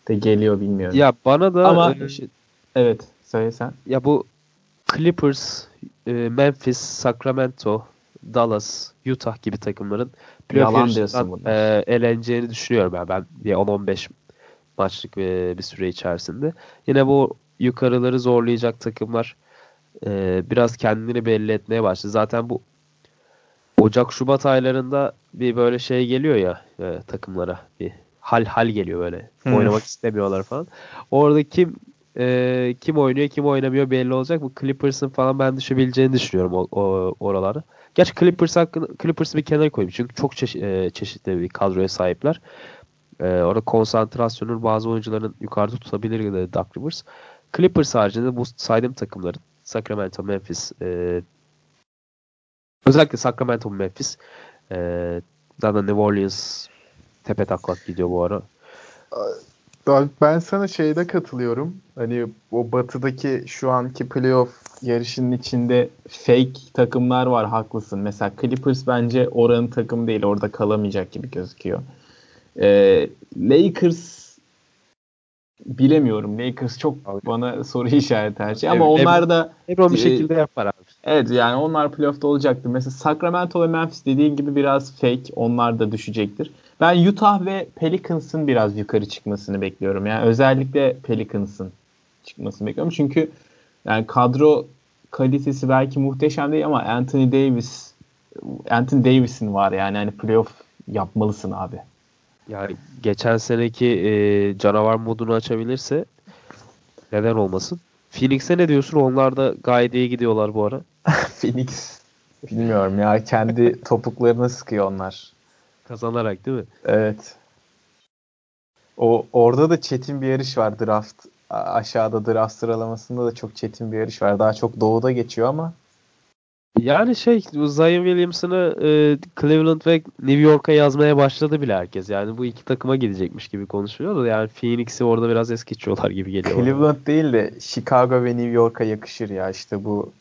de geliyor bilmiyorum. Ya bana da ama e, şey, evet söyle sen. Ya bu Clippers, e, Memphis, Sacramento, Dallas, Utah gibi takımların playoff yarışından e, eleneceğini düşünüyorum ben. Ben bir 10-15 maçlık e, bir süre içerisinde. Yine bu yukarıları zorlayacak takımlar e, biraz kendini belli etmeye başladı. Zaten bu Ocak Şubat aylarında bir böyle şey geliyor ya e, takımlara bir hal hal geliyor böyle. Hmm. Oynamak istemiyorlar falan. Orada kim e, kim oynuyor kim oynamıyor belli olacak. Bu Clippers'ın falan ben düşebileceğini düşünüyorum o, o oralara. Gerçi Clippers hakkında Clippers'ı bir kenara koyayım. Çünkü çok çeşit, e, çeşitli bir kadroya sahipler. E, orada konsantrasyonu bazı oyuncuların yukarıda tutabilir de Doug Rivers. Clippers haricinde bu saydığım takımların Sacramento, Memphis e, özellikle Sacramento, Memphis e, zaten New Orleans tepe taklak gidiyor bu ara. Ben sana şeyde katılıyorum. Hani o batıdaki şu anki playoff yarışının içinde fake takımlar var haklısın. Mesela Clippers bence oranın takım değil. Orada kalamayacak gibi gözüküyor. Ee, Lakers bilemiyorum. Lakers çok bana soru işareti her şey. Ama onlar da LeBron bir e, şekilde yapar abi. Evet yani onlar playoff'ta olacaktır. Mesela Sacramento ve Memphis dediğin gibi biraz fake. Onlar da düşecektir. Ben Utah ve Pelicans'ın biraz yukarı çıkmasını bekliyorum. Yani özellikle Pelicans'ın çıkmasını bekliyorum. Çünkü yani kadro kalitesi belki muhteşem değil ama Anthony Davis Anthony Davis'in var yani hani playoff yapmalısın abi. Yani geçen seneki e, canavar modunu açabilirse neden olmasın? Phoenix'e ne diyorsun? Onlar da gayet iyi gidiyorlar bu ara. Phoenix bilmiyorum ya kendi topuklarını sıkıyor onlar. Kazanarak değil mi? Evet. O orada da çetin bir yarış var draft. Aşağıda draft sıralamasında da çok çetin bir yarış var. Daha çok doğuda geçiyor ama yani şey Zion Williamson'ı e, Cleveland ve New York'a yazmaya başladı bile herkes. Yani bu iki takıma gidecekmiş gibi konuşuluyor da yani Phoenix'i orada biraz es geçiyorlar gibi geliyor. Cleveland değil de Chicago ve New York'a yakışır ya işte bu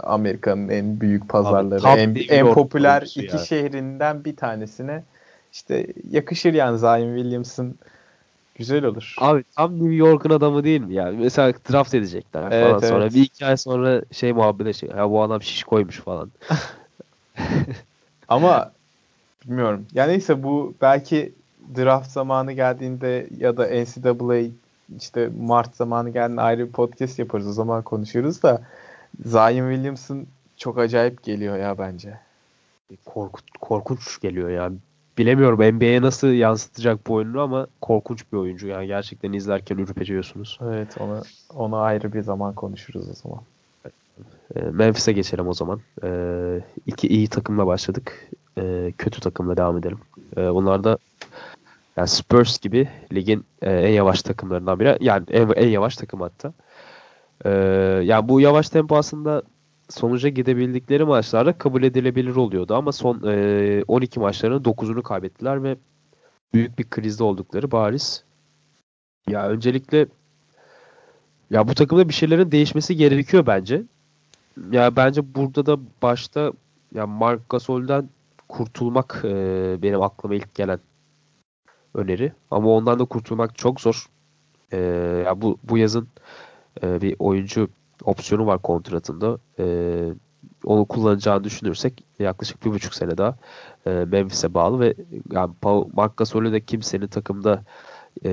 Amerika'nın en büyük pazarları, Abi, en, en popüler iki yani. şehrinden bir tanesine işte yakışır yani Zion Williamson güzel olur. Abi tam New York'un adamı değil mi yani? Mesela draft edecekler evet, falan evet. sonra bir iki ay sonra şey muhabbete şey ya bu adam şiş koymuş falan. Ama bilmiyorum. Ya neyse bu belki draft zamanı geldiğinde ya da NCAA işte Mart zamanı geldiğinde ayrı bir podcast yaparız. O zaman konuşuruz da Zion Williamson çok acayip geliyor ya bence. Korkut, korkunç geliyor ya. Bilemiyorum NBA'ye nasıl yansıtacak bu oyunu ama korkunç bir oyuncu. Yani gerçekten izlerken ürpeciyorsunuz. Evet onu, onu ayrı bir zaman konuşuruz o zaman. E, Memphis'e geçelim o zaman. E, iki iyi takımla başladık. E, kötü takımla devam edelim. E, bunlar da yani Spurs gibi ligin e, en yavaş takımlarından biri. Yani en, en yavaş takım hatta. E, yani bu yavaş tempo aslında sonuca gidebildikleri maçlarda kabul edilebilir oluyordu ama son e, 12 maçlarının 9'unu kaybettiler ve büyük bir krizde oldukları bariz. Ya öncelikle ya bu takımda bir şeylerin değişmesi gerekiyor bence. Ya bence burada da başta ya Mark Gasol'den kurtulmak e, benim aklıma ilk gelen öneri. Ama ondan da kurtulmak çok zor. E, ya bu bu yazın e, bir oyuncu opsiyonu var kontratında. E, onu kullanacağını düşünürsek yaklaşık bir buçuk sene daha e, Memphis'e bağlı ve yani Mark Gasol'ü de kimsenin takımda e,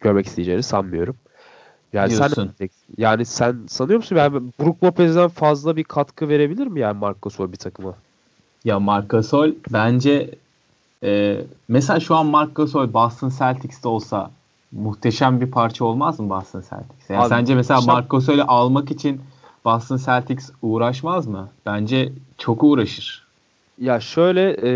görmek isteyeceğini sanmıyorum. Yani Diyorsun. sen yani sen sanıyor musun yani Brook Lopez'den fazla bir katkı verebilir mi yani Marc Gasol bir takıma? Ya Marc Gasol bence e, mesela şu an Marc Gasol Boston Celtics'te olsa muhteşem bir parça olmaz mı Boston Celtics? Yani Abi, sence mesela muhteşem... Marc Gasol'ü almak için Boston Celtics uğraşmaz mı? Bence çok uğraşır. Ya şöyle e,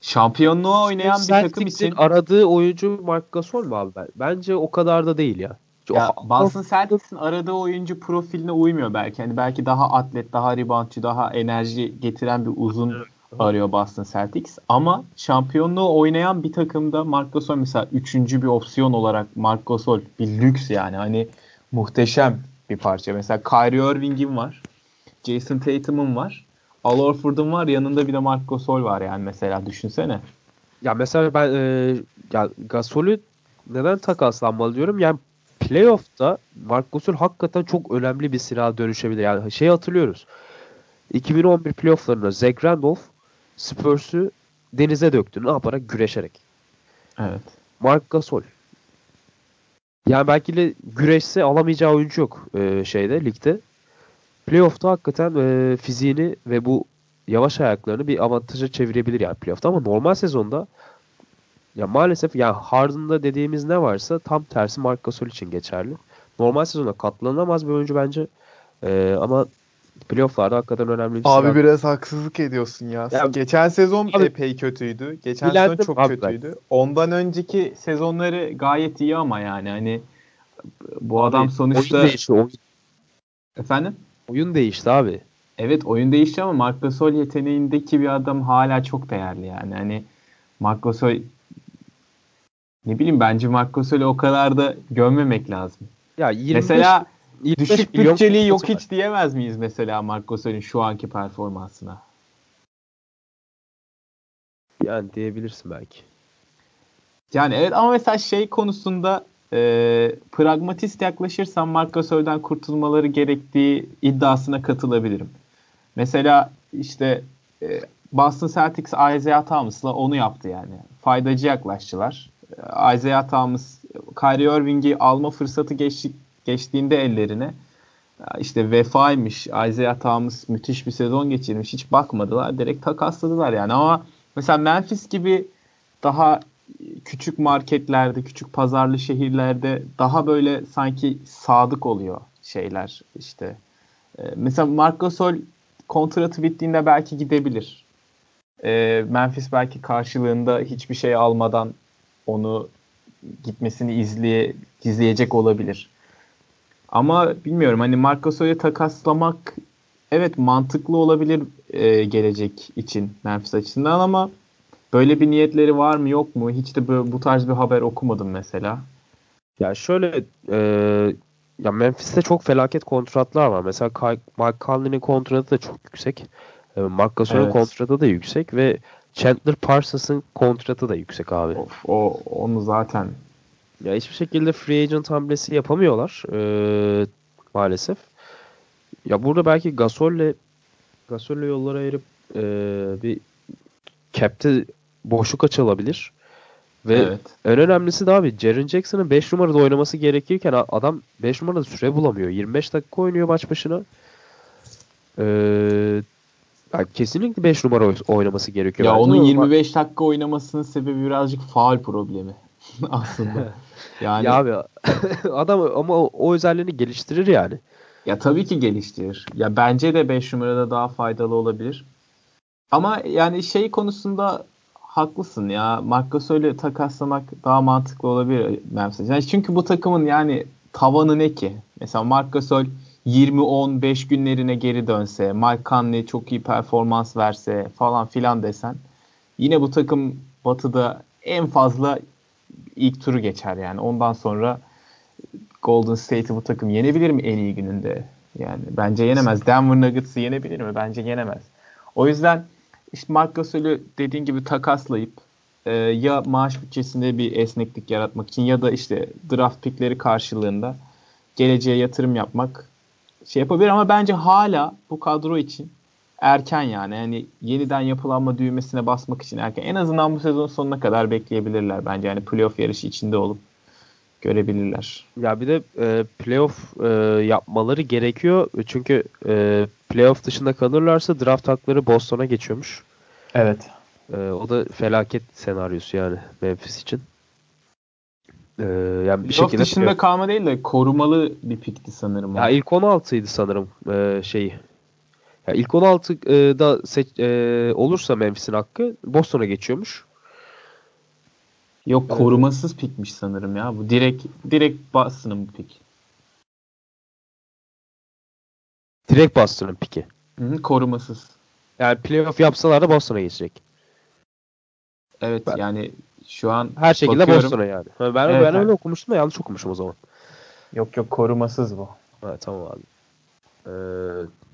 şampiyonluğa oynayan bir takım için aradığı oyuncu Marc Gasol mu abi? Bence o kadar da değil ya. Ya Boston Celtics'in aradığı oyuncu profiline uymuyor belki. Hani belki daha atlet, daha reboundçı, daha enerji getiren bir uzun arıyor Boston Celtics. Ama şampiyonluğu oynayan bir takımda Marc Gasol mesela üçüncü bir opsiyon olarak Marc Gasol bir lüks yani. Hani muhteşem bir parça. Mesela Kyrie Irving'in var. Jason Tatum'un var. Al Horford'un var. Yanında bir de Marc Gasol var yani mesela düşünsene. Ya mesela ben e, ya Gasol'ü neden takaslanmalı diyorum. Yani playoff'ta Mark Gasol hakikaten çok önemli bir silah dönüşebilir. Yani şey hatırlıyoruz. 2011 playoff'larında Zach Randolph Spurs'ü denize döktü. Ne yaparak? Güreşerek. Evet. Mark Gasol Yani belki de güreşse alamayacağı oyuncu yok e, şeyde ligde. Playoff'ta hakikaten e, fiziğini ve bu yavaş ayaklarını bir avantaja çevirebilir yani playoff'ta ama normal sezonda ya maalesef yani Harden'da dediğimiz ne varsa tam tersi Marc Gasol için geçerli. Normal sezonda katlanamaz bir oyuncu bence. Ee, ama playoff'larda hakikaten önemli bir Abi biraz haksızlık ediyorsun ya. ya Geçen sezon abi, epey kötüydü. Geçen sezon çok abi kötüydü. Ondan önceki sezonları gayet iyi ama yani hani bu abi, adam sonuçta oyun değişti, oyun. Efendim? Oyun değişti abi. Evet oyun değişti ama Marc Gasol yeteneğindeki bir adam hala çok değerli yani. Hani Marc Gasol ne bileyim bence Marc Gasol'ü o kadar da gömmemek lazım. Ya 25, mesela 25 düşük bütçeli yok hiç diyemez miyiz mesela Marc Gasol'ün şu anki performansına? Yani diyebilirsin belki. Yani evet ama mesela şey konusunda e, pragmatist yaklaşırsam Marc Gasol'den kurtulmaları gerektiği iddiasına katılabilirim. Mesela işte e, Boston Celtics Isaiah Thomas'la onu yaptı yani. Faydacı yaklaştılar. Isaiah Thomas Kyrie Irving'i alma fırsatı geç, geçtiğinde ellerine işte vefaymış. Isaiah Thomas müthiş bir sezon geçirmiş. Hiç bakmadılar. Direkt takasladılar yani. Ama mesela Memphis gibi daha küçük marketlerde, küçük pazarlı şehirlerde daha böyle sanki sadık oluyor şeyler işte. Ee, mesela Marc Gasol kontratı bittiğinde belki gidebilir. Ee, Memphis belki karşılığında hiçbir şey almadan onu gitmesini izleye, izleyecek olabilir. Ama bilmiyorum hani Marc Gasol'ü takaslamak evet mantıklı olabilir e, gelecek için Memphis açısından ama böyle bir niyetleri var mı yok mu? Hiç de böyle, bu tarz bir haber okumadım mesela. Ya şöyle e, ya Memphis'te çok felaket kontratlar var. Mesela Mike Conley'nin kontratı da çok yüksek. E, Mark Gasol'un evet. kontratı da yüksek ve Chandler Parsons'ın kontratı da yüksek abi. Of, o onu zaten ya hiçbir şekilde free agent hamlesi yapamıyorlar e, maalesef. Ya burada belki Gasol'le Gasol'le yollara ayırıp e, bir cap'te boşluk açılabilir. Ve evet. en önemlisi de abi Jaren Jackson'ın 5 numarada oynaması gerekirken adam 5 numarada süre bulamıyor. 25 dakika oynuyor maç başına. Ee, yani kesinlikle 5 numara oynaması gerekiyor. Ya onun 25 dakika oynamasının sebebi birazcık faal problemi aslında. Yani ya abi adam ama o, o özelliğini geliştirir yani. Ya tabii ki geliştirir. Ya bence de 5 numarada daha faydalı olabilir. Ama yani şey konusunda haklısın ya. Marc Gasol'ü takaslamak daha mantıklı olabilir Memphis. Yani çünkü bu takımın yani tavanı ne ki? Mesela Marc Gasol 20-15 günlerine geri dönse, Mike Conley çok iyi performans verse falan filan desen yine bu takım batıda en fazla ilk turu geçer yani. Ondan sonra Golden State'i bu takım yenebilir mi en iyi gününde? Yani bence yenemez. Denver Nuggets'ı yenebilir mi? Bence yenemez. O yüzden işte Mark Gasol'ü dediğin gibi takaslayıp e, ya maaş bütçesinde bir esneklik yaratmak için ya da işte draft pickleri karşılığında geleceğe yatırım yapmak şey yapabilir ama bence hala bu kadro için erken yani. Yani yeniden yapılanma düğmesine basmak için erken. En azından bu sezon sonuna kadar bekleyebilirler bence. Yani playoff yarışı içinde olup görebilirler. Ya bir de e, playoff e, yapmaları gerekiyor. Çünkü e, playoff dışında kalırlarsa draft hakları Boston'a geçiyormuş. Evet. E, o da felaket senaryosu yani Memphis için. E, yani bir playoff şekilde dışında playoff... kalma değil de korumalı bir pikti sanırım. Ya ilk 16'ydı sanırım e, şeyi. Ya ilk 16'da seç, e, olursa Memphis'in hakkı Boston'a geçiyormuş. Yok korumasız pikmiş sanırım ya. Bu direkt direkt Boston'ın bu pik. Direkt Boston'ın piki. Hı hı, korumasız. Yani playoff yapsalar da Boston'a geçecek. Evet ben, yani şu an her şekilde Boston'a yani. Ben, evet, ben öyle okumuştum da yanlış okumuşum o zaman. Yok yok korumasız bu. Evet tamam abi. Ee,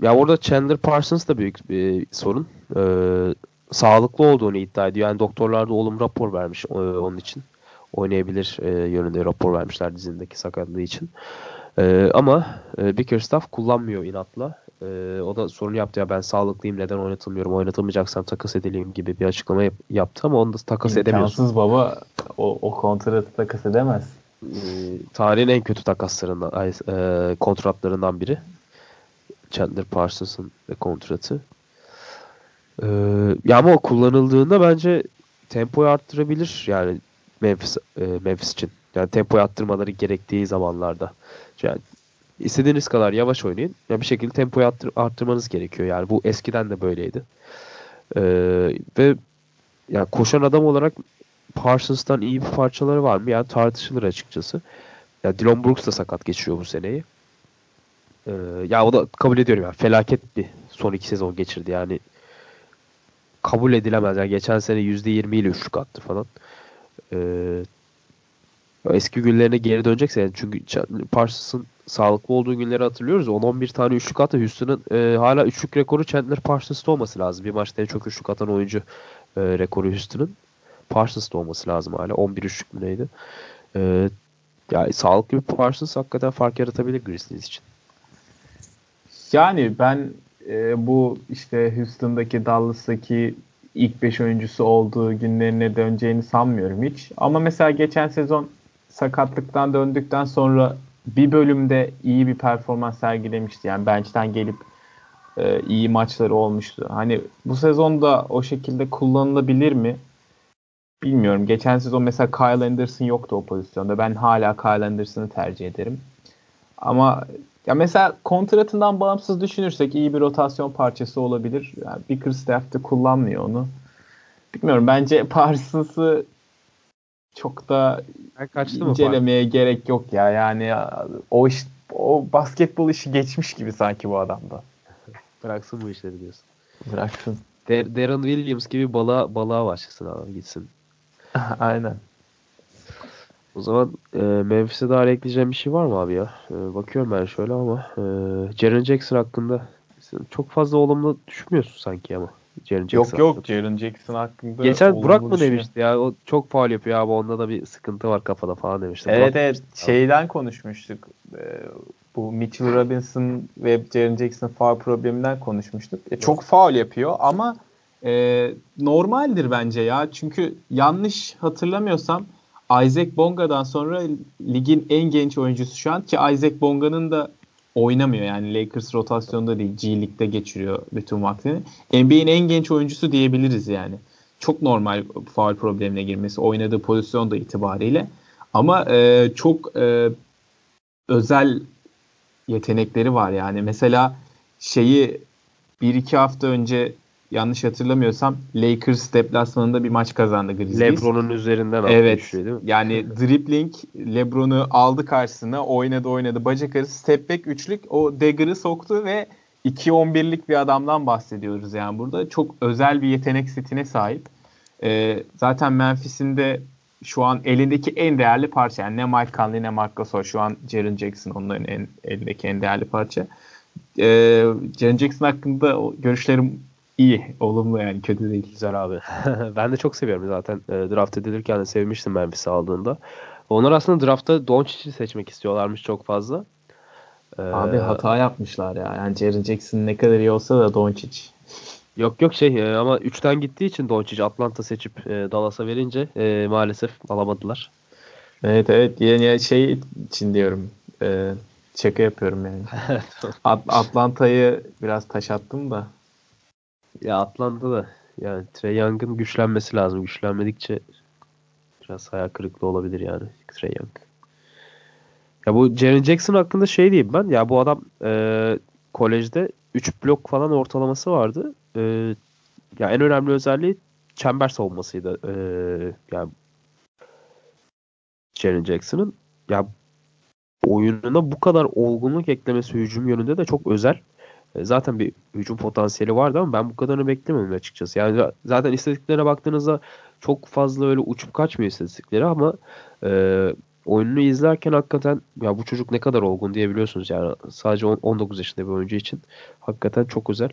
ya orada Chandler Parsons da büyük bir sorun. Ee, sağlıklı olduğunu iddia ediyor. Yani doktorlar da olum rapor vermiş e, onun için. Oynayabilir e, yönünde rapor vermişler dizindeki sakatlığı için. E, ama e, Bickerstaff kullanmıyor inatla. E, o da sorun yaptı ya ben sağlıklıyım neden oynatılmıyorum oynatılmayacaksam takas edileyim gibi bir açıklama yap, yaptı ama onu da takas İmkansız edemiyorsun. baba o, o kontratı takas edemez. e, tarihin en kötü takaslarından, e, kontratlarından biri. Chandler Parsons'ın kontratı. E, ya ama o kullanıldığında bence tempoyu arttırabilir yani Memphis, e, Memphis için. Yani tempoyu arttırmaları gerektiği zamanlarda. Yani istediğiniz kadar yavaş oynayın. Ya bir şekilde tempoyu arttır, arttırmanız gerekiyor. Yani bu eskiden de böyleydi. Ee, ve yani koşan adam olarak Parsons'tan iyi bir parçaları var mı? Yani tartışılır açıkçası. Ya Dylan Brooks da sakat geçiyor bu seneyi. Ee, ya o da kabul ediyorum yani felaket bir son iki sezon geçirdi yani kabul edilemez. Yani geçen sene %20 ile üçlük attı falan. Ee, eski günlerine geri dönecekse yani çünkü Parsons'ın sağlıklı olduğu günleri hatırlıyoruz. 10-11 tane üçlük attı. Houston'ın e, hala üçlük rekoru Chandler Parsons'ta olması lazım. Bir maçta en çok üçlük atan oyuncu e, rekoru Houston'ın. Parsons'ta olması lazım hala. 11 üçlük mü neydi? E, yani sağlıklı bir Parsons hakikaten fark yaratabilir Grizzlies için. Yani ben e, bu işte Houston'daki Dallas'taki ilk 5 oyuncusu olduğu günlerine döneceğini sanmıyorum hiç. Ama mesela geçen sezon sakatlıktan döndükten sonra bir bölümde iyi bir performans sergilemişti. Yani bench'ten gelip e, iyi maçları olmuştu. Hani bu sezonda o şekilde kullanılabilir mi? Bilmiyorum. Geçen sezon mesela Kyle Anderson yoktu o pozisyonda. Ben hala Kyle Anderson'ı tercih ederim. Ama ya mesela kontratından bağımsız düşünürsek iyi bir rotasyon parçası olabilir. Yani Bickerstaff de kullanmıyor onu. Bilmiyorum. Bence Parsons'ı çok da incelemeye mı gerek yok ya. Yani o iş o basketbol işi geçmiş gibi sanki bu adamda. Bıraksın bu işleri diyorsun. Bıraksın. Der Darren Williams gibi balığa, balığa başlasın abi gitsin. Aynen. O zaman e, Memphis'e daha ekleyeceğim bir şey var mı abi ya? E, bakıyorum ben şöyle ama e, Jaren Jackson hakkında çok fazla olumlu düşünmüyorsun sanki ama. Jaren Jackson yok yok Jaren Jackson hakkında. Geçen Burak mı demişti ya o çok faal yapıyor abi onda da bir sıkıntı var kafada falan demişti. Evet Burak evet şeyden konuşmuştuk. Ee, bu Mitchell Robinson ve Jaren Jackson faal probleminden konuşmuştuk. E, çok faal yapıyor ama e, normaldir bence ya. Çünkü yanlış hatırlamıyorsam Isaac Bonga'dan sonra ligin en genç oyuncusu şu an ki Isaac Bonga'nın da oynamıyor yani Lakers rotasyonda değil G League'de geçiriyor bütün vaktini. NBA'in en genç oyuncusu diyebiliriz yani. Çok normal faul problemine girmesi oynadığı pozisyon da itibariyle. Ama e, çok e, özel yetenekleri var yani. Mesela şeyi bir iki hafta önce yanlış hatırlamıyorsam Lakers deplasmanında bir maç kazandı Grizzlies. LeBron'un üzerinden evet, düşüyor değil mi? Yani dribbling LeBron'u aldı karşısına oynadı oynadı bacak arası step back üçlük o dagger'ı soktu ve 2-11'lik bir adamdan bahsediyoruz yani burada. Çok özel bir yetenek setine sahip. Ee, zaten Memphis'in de şu an elindeki en değerli parça. Yani ne Mike Conley ne Marc Gasol. Şu an Jaren Jackson onların en, elindeki en değerli parça. Ee, Jaren Jackson hakkında görüşlerim İyi. Olumlu yani. Kötü değil. Güzel abi. ben de çok seviyorum zaten. E, draft edilirken de sevmiştim Memphis'i aldığında. Onlar aslında draftta Doncic'i seçmek istiyorlarmış çok fazla. Ee, abi hata yapmışlar ya. Yani Jaren Jackson ne kadar iyi olsa da Doncic. Yok yok şey e, ama 3'ten gittiği için Doncic Atlanta seçip e, Dallas'a verince e, maalesef alamadılar. Evet evet yani şey için diyorum. E, şaka yapıyorum yani. At- Atlanta'yı biraz taş attım da. Ya Atlanta da yani Trey Young'ın güçlenmesi lazım. Güçlenmedikçe biraz hayal kırıklığı olabilir yani Trey Young. Ya bu Jaren Jackson hakkında şey diyeyim ben. Ya bu adam e, kolejde 3 blok falan ortalaması vardı. E, ya en önemli özelliği çember savunmasıydı. E, yani Jaren Jackson'ın ya oyununa bu kadar olgunluk eklemesi hücum yönünde de çok özel. E, zaten bir hücum potansiyeli vardı ama ben bu kadarını beklemedim açıkçası. Yani zaten istatistiklerine baktığınızda çok fazla öyle uçup kaçmıyor istatistikleri ama e, oyununu izlerken hakikaten ya bu çocuk ne kadar olgun diyebiliyorsunuz yani sadece 19 yaşında bir oyuncu için hakikaten çok özel.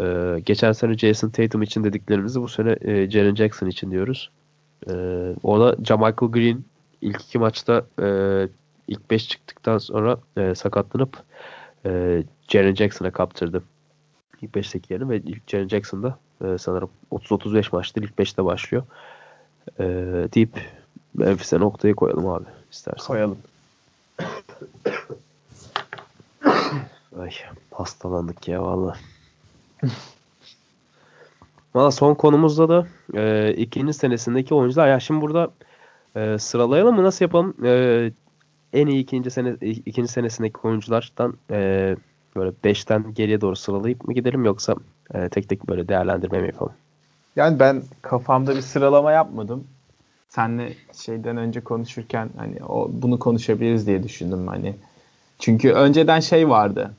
E, geçen sene Jason Tatum için dediklerimizi bu sene e, Jaren Jackson için diyoruz. E, orada Jamichael Green ilk iki maçta e, ilk 5 çıktıktan sonra e, sakatlanıp e, Jaren Jackson'a kaptırdı. İlk 5'teki yerini ve Jaren Jackson da e, sanırım 30-35 maçta ilk 5'te başlıyor. E, deyip Memphis'e noktayı koyalım abi istersen. Koyalım. Ay hastalandık ya valla. valla son konumuzda da e, ikinci senesindeki oyuncular. Ya şimdi burada e, sıralayalım mı? Nasıl yapalım? E, en iyi ikinci sene ikinci senesindeki oyunculardan e, böyle 5'ten geriye doğru sıralayıp mı gidelim yoksa e, tek tek böyle değerlendirme mi yapalım? Yani ben kafamda bir sıralama yapmadım. Senle şeyden önce konuşurken hani o bunu konuşabiliriz diye düşündüm hani. Çünkü önceden şey vardı.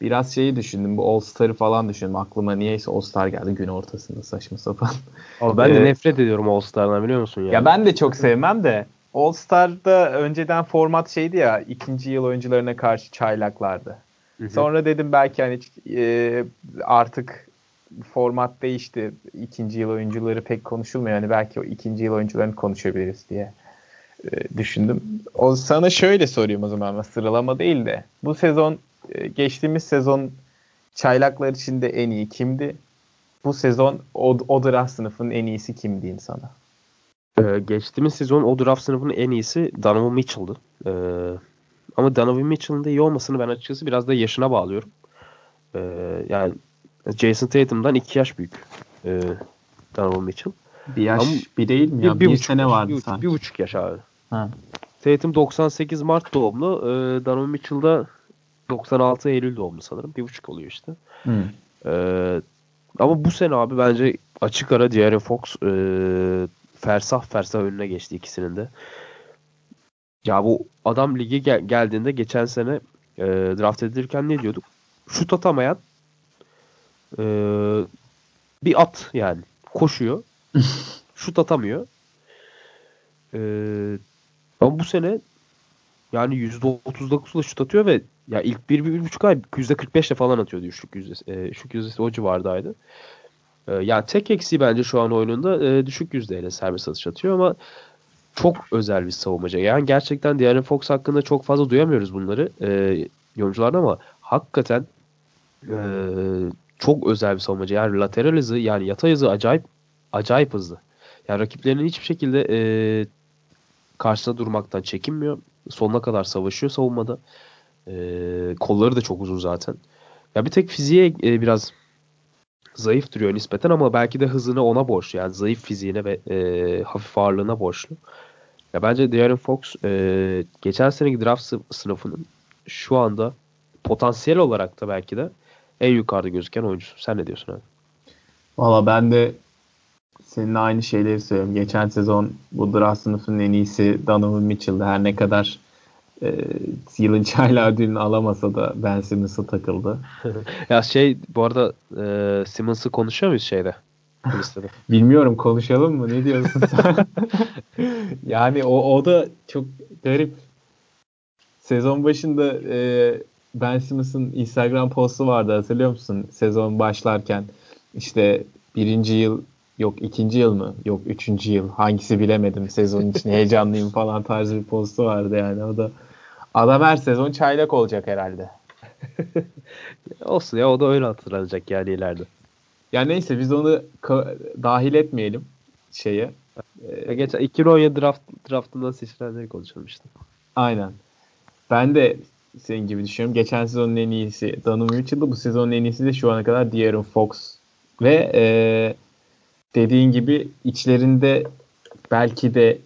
Biraz şeyi düşündüm. Bu All Star'ı falan düşündüm. Aklıma niyeyse All Star geldi gün ortasında saçma sapan. Abi ben de nefret ediyorum All Star'dan biliyor musun ya? Ya ben de çok sevmem de All Star'da önceden format şeydi ya ikinci yıl oyuncularına karşı çaylaklardı. Hı hı. Sonra dedim belki hani e, artık format değişti. İkinci yıl oyuncuları pek konuşulmuyor. Yani belki o ikinci yıl oyuncularını konuşabiliriz diye e, düşündüm. O sana şöyle sorayım o zaman ama sıralama değil de bu sezon e, geçtiğimiz sezon çaylaklar içinde en iyi kimdi? Bu sezon o, o draft sınıfının en iyisi kim diyeyim sana? Ee, geçtiğimiz sezon o draft sınıfının en iyisi Donovan Mitchell'dı. Ee, ama Donovan Mitchell'ın da iyi olmasını ben açıkçası biraz da yaşına bağlıyorum. Ee, yani Jason Tatum'dan iki yaş büyük e, Donovan Mitchell. Bir yaş Ama bir değil mi ya? Bir, bir, bir buçuk, sene vardı bir, sanki. Bir buçuk yaş abi. Ha. Tatum 98 Mart doğumlu. E, Donovan Mitchell da 96 Eylül doğumlu sanırım. Bir buçuk oluyor işte. Hmm. E, ama bu sene abi bence açık ara De'Aaron Fox e, fersah fersah önüne geçti ikisinin de. Ya bu adam ligi gel- geldiğinde geçen sene e, draft edilirken ne diyorduk? Şut atamayan e, bir at yani. Koşuyor. şut atamıyor. E, ama bu sene yani %39'la şut atıyor ve ya ilk bir, bir, bir buçuk ay %45'le falan atıyordu üçlük yüzdesi. E, üçlük yüzdesi o civardaydı. E, yani tek eksiği bence şu an oyununda e, düşük yüzdeyle serbest atış atıyor ama çok özel bir savunmacı. Yani gerçekten De'Aaron Fox hakkında çok fazla duyamıyoruz bunları e, yorumculardan ama hakikaten e, çok özel bir savunmacı. Yani lateral hızı yani yatay hızı acayip acayip hızlı. Yani rakiplerinin hiçbir şekilde e, karşısına durmaktan çekinmiyor. Sonuna kadar savaşıyor savunmada. E, kolları da çok uzun zaten. Ya bir tek fiziğe e, biraz zayıf duruyor nispeten ama belki de hızını ona borçlu. Yani zayıf fiziğine ve e, hafif ağırlığına borçlu. Ya bence De'Aaron Fox e, geçen seneki draft sınıfının şu anda potansiyel olarak da belki de en yukarıda gözüken oyuncusu. Sen ne diyorsun abi? Valla ben de seninle aynı şeyleri söylüyorum. Geçen sezon bu draft sınıfının en iyisi Donovan Mitchell'dı. Her ne kadar e, yılın çayla ödülünü alamasa da Ben Simmons'a takıldı. ya şey bu arada e, Simmons'ı konuşuyor muyuz şeyde? Bilmiyorum konuşalım mı? Ne diyorsun sen? yani o, o da çok garip. Sezon başında e, Ben Simmons'ın Instagram postu vardı hatırlıyor musun? Sezon başlarken işte birinci yıl yok ikinci yıl mı? Yok üçüncü yıl. Hangisi bilemedim. Sezon için heyecanlıyım falan tarzı bir postu vardı yani. O da adam her sezon çaylak olacak herhalde. Olsun ya o da öyle hatırlanacak yani ileride. Ya neyse biz onu dahil etmeyelim şeye. Ee, Geçen 2017 draft, draftından seçilenleri konuşalım işte. Aynen. Ben de senin gibi düşünüyorum. Geçen sezonun en iyisi Donovan Mitchell'dı. Bu sezonun en iyisi de şu ana kadar De'Aaron Fox. Ve e, dediğin gibi içlerinde belki de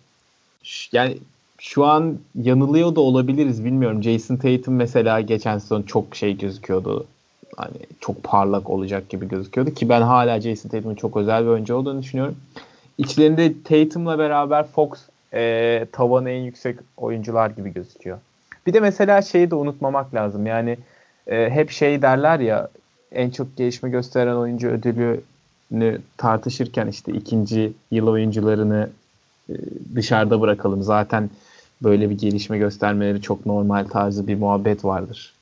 yani şu an yanılıyor da olabiliriz bilmiyorum. Jason Tatum mesela geçen sezon çok şey gözüküyordu. Hani çok parlak olacak gibi gözüküyordu ki ben hala Jason Tatum'un çok özel bir oyuncu olduğunu düşünüyorum. İçlerinde Tatum'la beraber Fox e, tavanı en yüksek oyuncular gibi gözüküyor. Bir de mesela şeyi de unutmamak lazım. Yani e, hep şey derler ya en çok gelişme gösteren oyuncu ödülünü tartışırken işte ikinci yıl oyuncularını e, dışarıda bırakalım. Zaten böyle bir gelişme göstermeleri çok normal tarzı bir muhabbet vardır.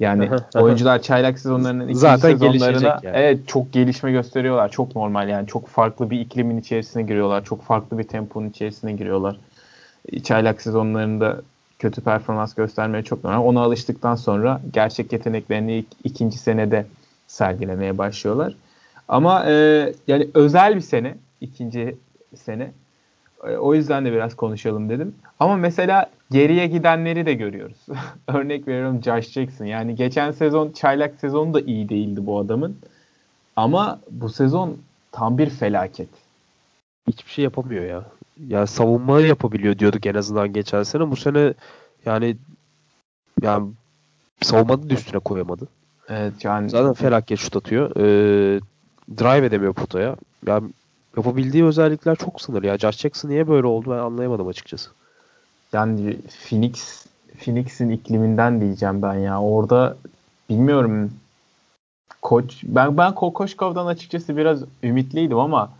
Yani oyuncular çaylak sezonlarının ikinci Zaten sezonlarına yani. evet çok gelişme gösteriyorlar. Çok normal yani. Çok farklı bir iklimin içerisine giriyorlar. Çok farklı bir temponun içerisine giriyorlar. Çaylak sezonlarında kötü performans göstermeye çok normal. Ona alıştıktan sonra gerçek yeteneklerini ilk, ikinci senede sergilemeye başlıyorlar. Ama e, yani özel bir sene ikinci sene. E, o yüzden de biraz konuşalım dedim. Ama mesela geriye gidenleri de görüyoruz. Örnek veriyorum Josh Jackson. Yani geçen sezon çaylak sezonu da iyi değildi bu adamın. Ama bu sezon tam bir felaket. Hiçbir şey yapamıyor ya. Yani savunma yapabiliyor diyorduk en azından geçen sene. Bu sene yani yani savunmada da üstüne koyamadı. Evet yani Zaten felaket şut atıyor. Ee, drive edemiyor potaya. Yani yapabildiği özellikler çok sınırlı. Ya Josh Jackson niye böyle oldu ben anlayamadım açıkçası. Yani Phoenix Phoenix'in ikliminden diyeceğim ben ya. Orada bilmiyorum koç ben ben Kokoşkov'dan açıkçası biraz ümitliydim ama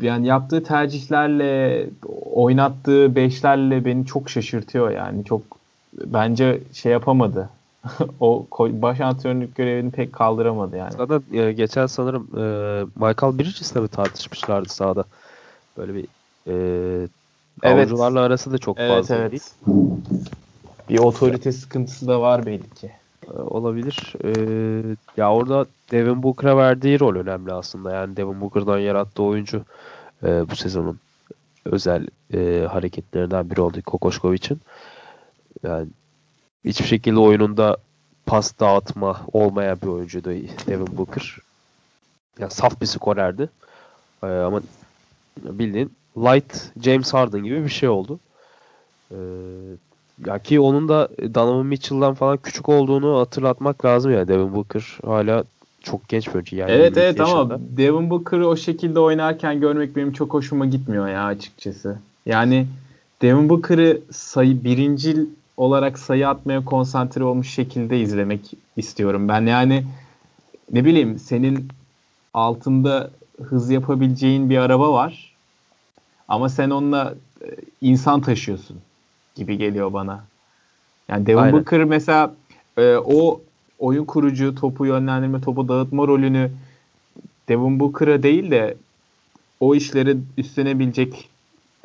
yani yaptığı tercihlerle oynattığı beşlerle beni çok şaşırtıyor yani. Çok bence şey yapamadı. o baş antrenörlük görevini pek kaldıramadı yani. Zaten e, geçen sanırım e, Michael Bridges'le mi tartışmışlardı sahada. Böyle bir e, evet. arası da çok evet, fazla evet. değil. Bir otorite sıkıntısı da var belli ki. E, olabilir. E, ya orada Devin Booker'a verdiği rol önemli aslında. Yani Devin Booker'dan yarattığı oyuncu e, bu sezonun özel e, hareketlerinden biri oldu Kokoşkovic'in. Yani hiçbir şekilde oyununda pas dağıtma olmayan bir oyuncuydu Devin Booker. Yani saf bir skorerdi. Ee, ama bildiğin light James Harden gibi bir şey oldu. Ee, ya ki onun da Donovan Mitchell'dan falan küçük olduğunu hatırlatmak lazım ya. Devin Booker hala çok genç bir oyuncu. Yani evet evet yaşında. ama Devin Booker'ı o şekilde oynarken görmek benim çok hoşuma gitmiyor ya açıkçası. Yani Devin Booker'ı sayı birincil olarak sayı atmaya konsantre olmuş şekilde izlemek istiyorum. Ben yani ne bileyim senin altında hız yapabileceğin bir araba var. Ama sen onunla e, insan taşıyorsun gibi geliyor bana. Yani Devin Aynen. Booker mesela e, o oyun kurucu, topu yönlendirme, topu dağıtma rolünü Devin Booker'a değil de o işleri üstlenebilecek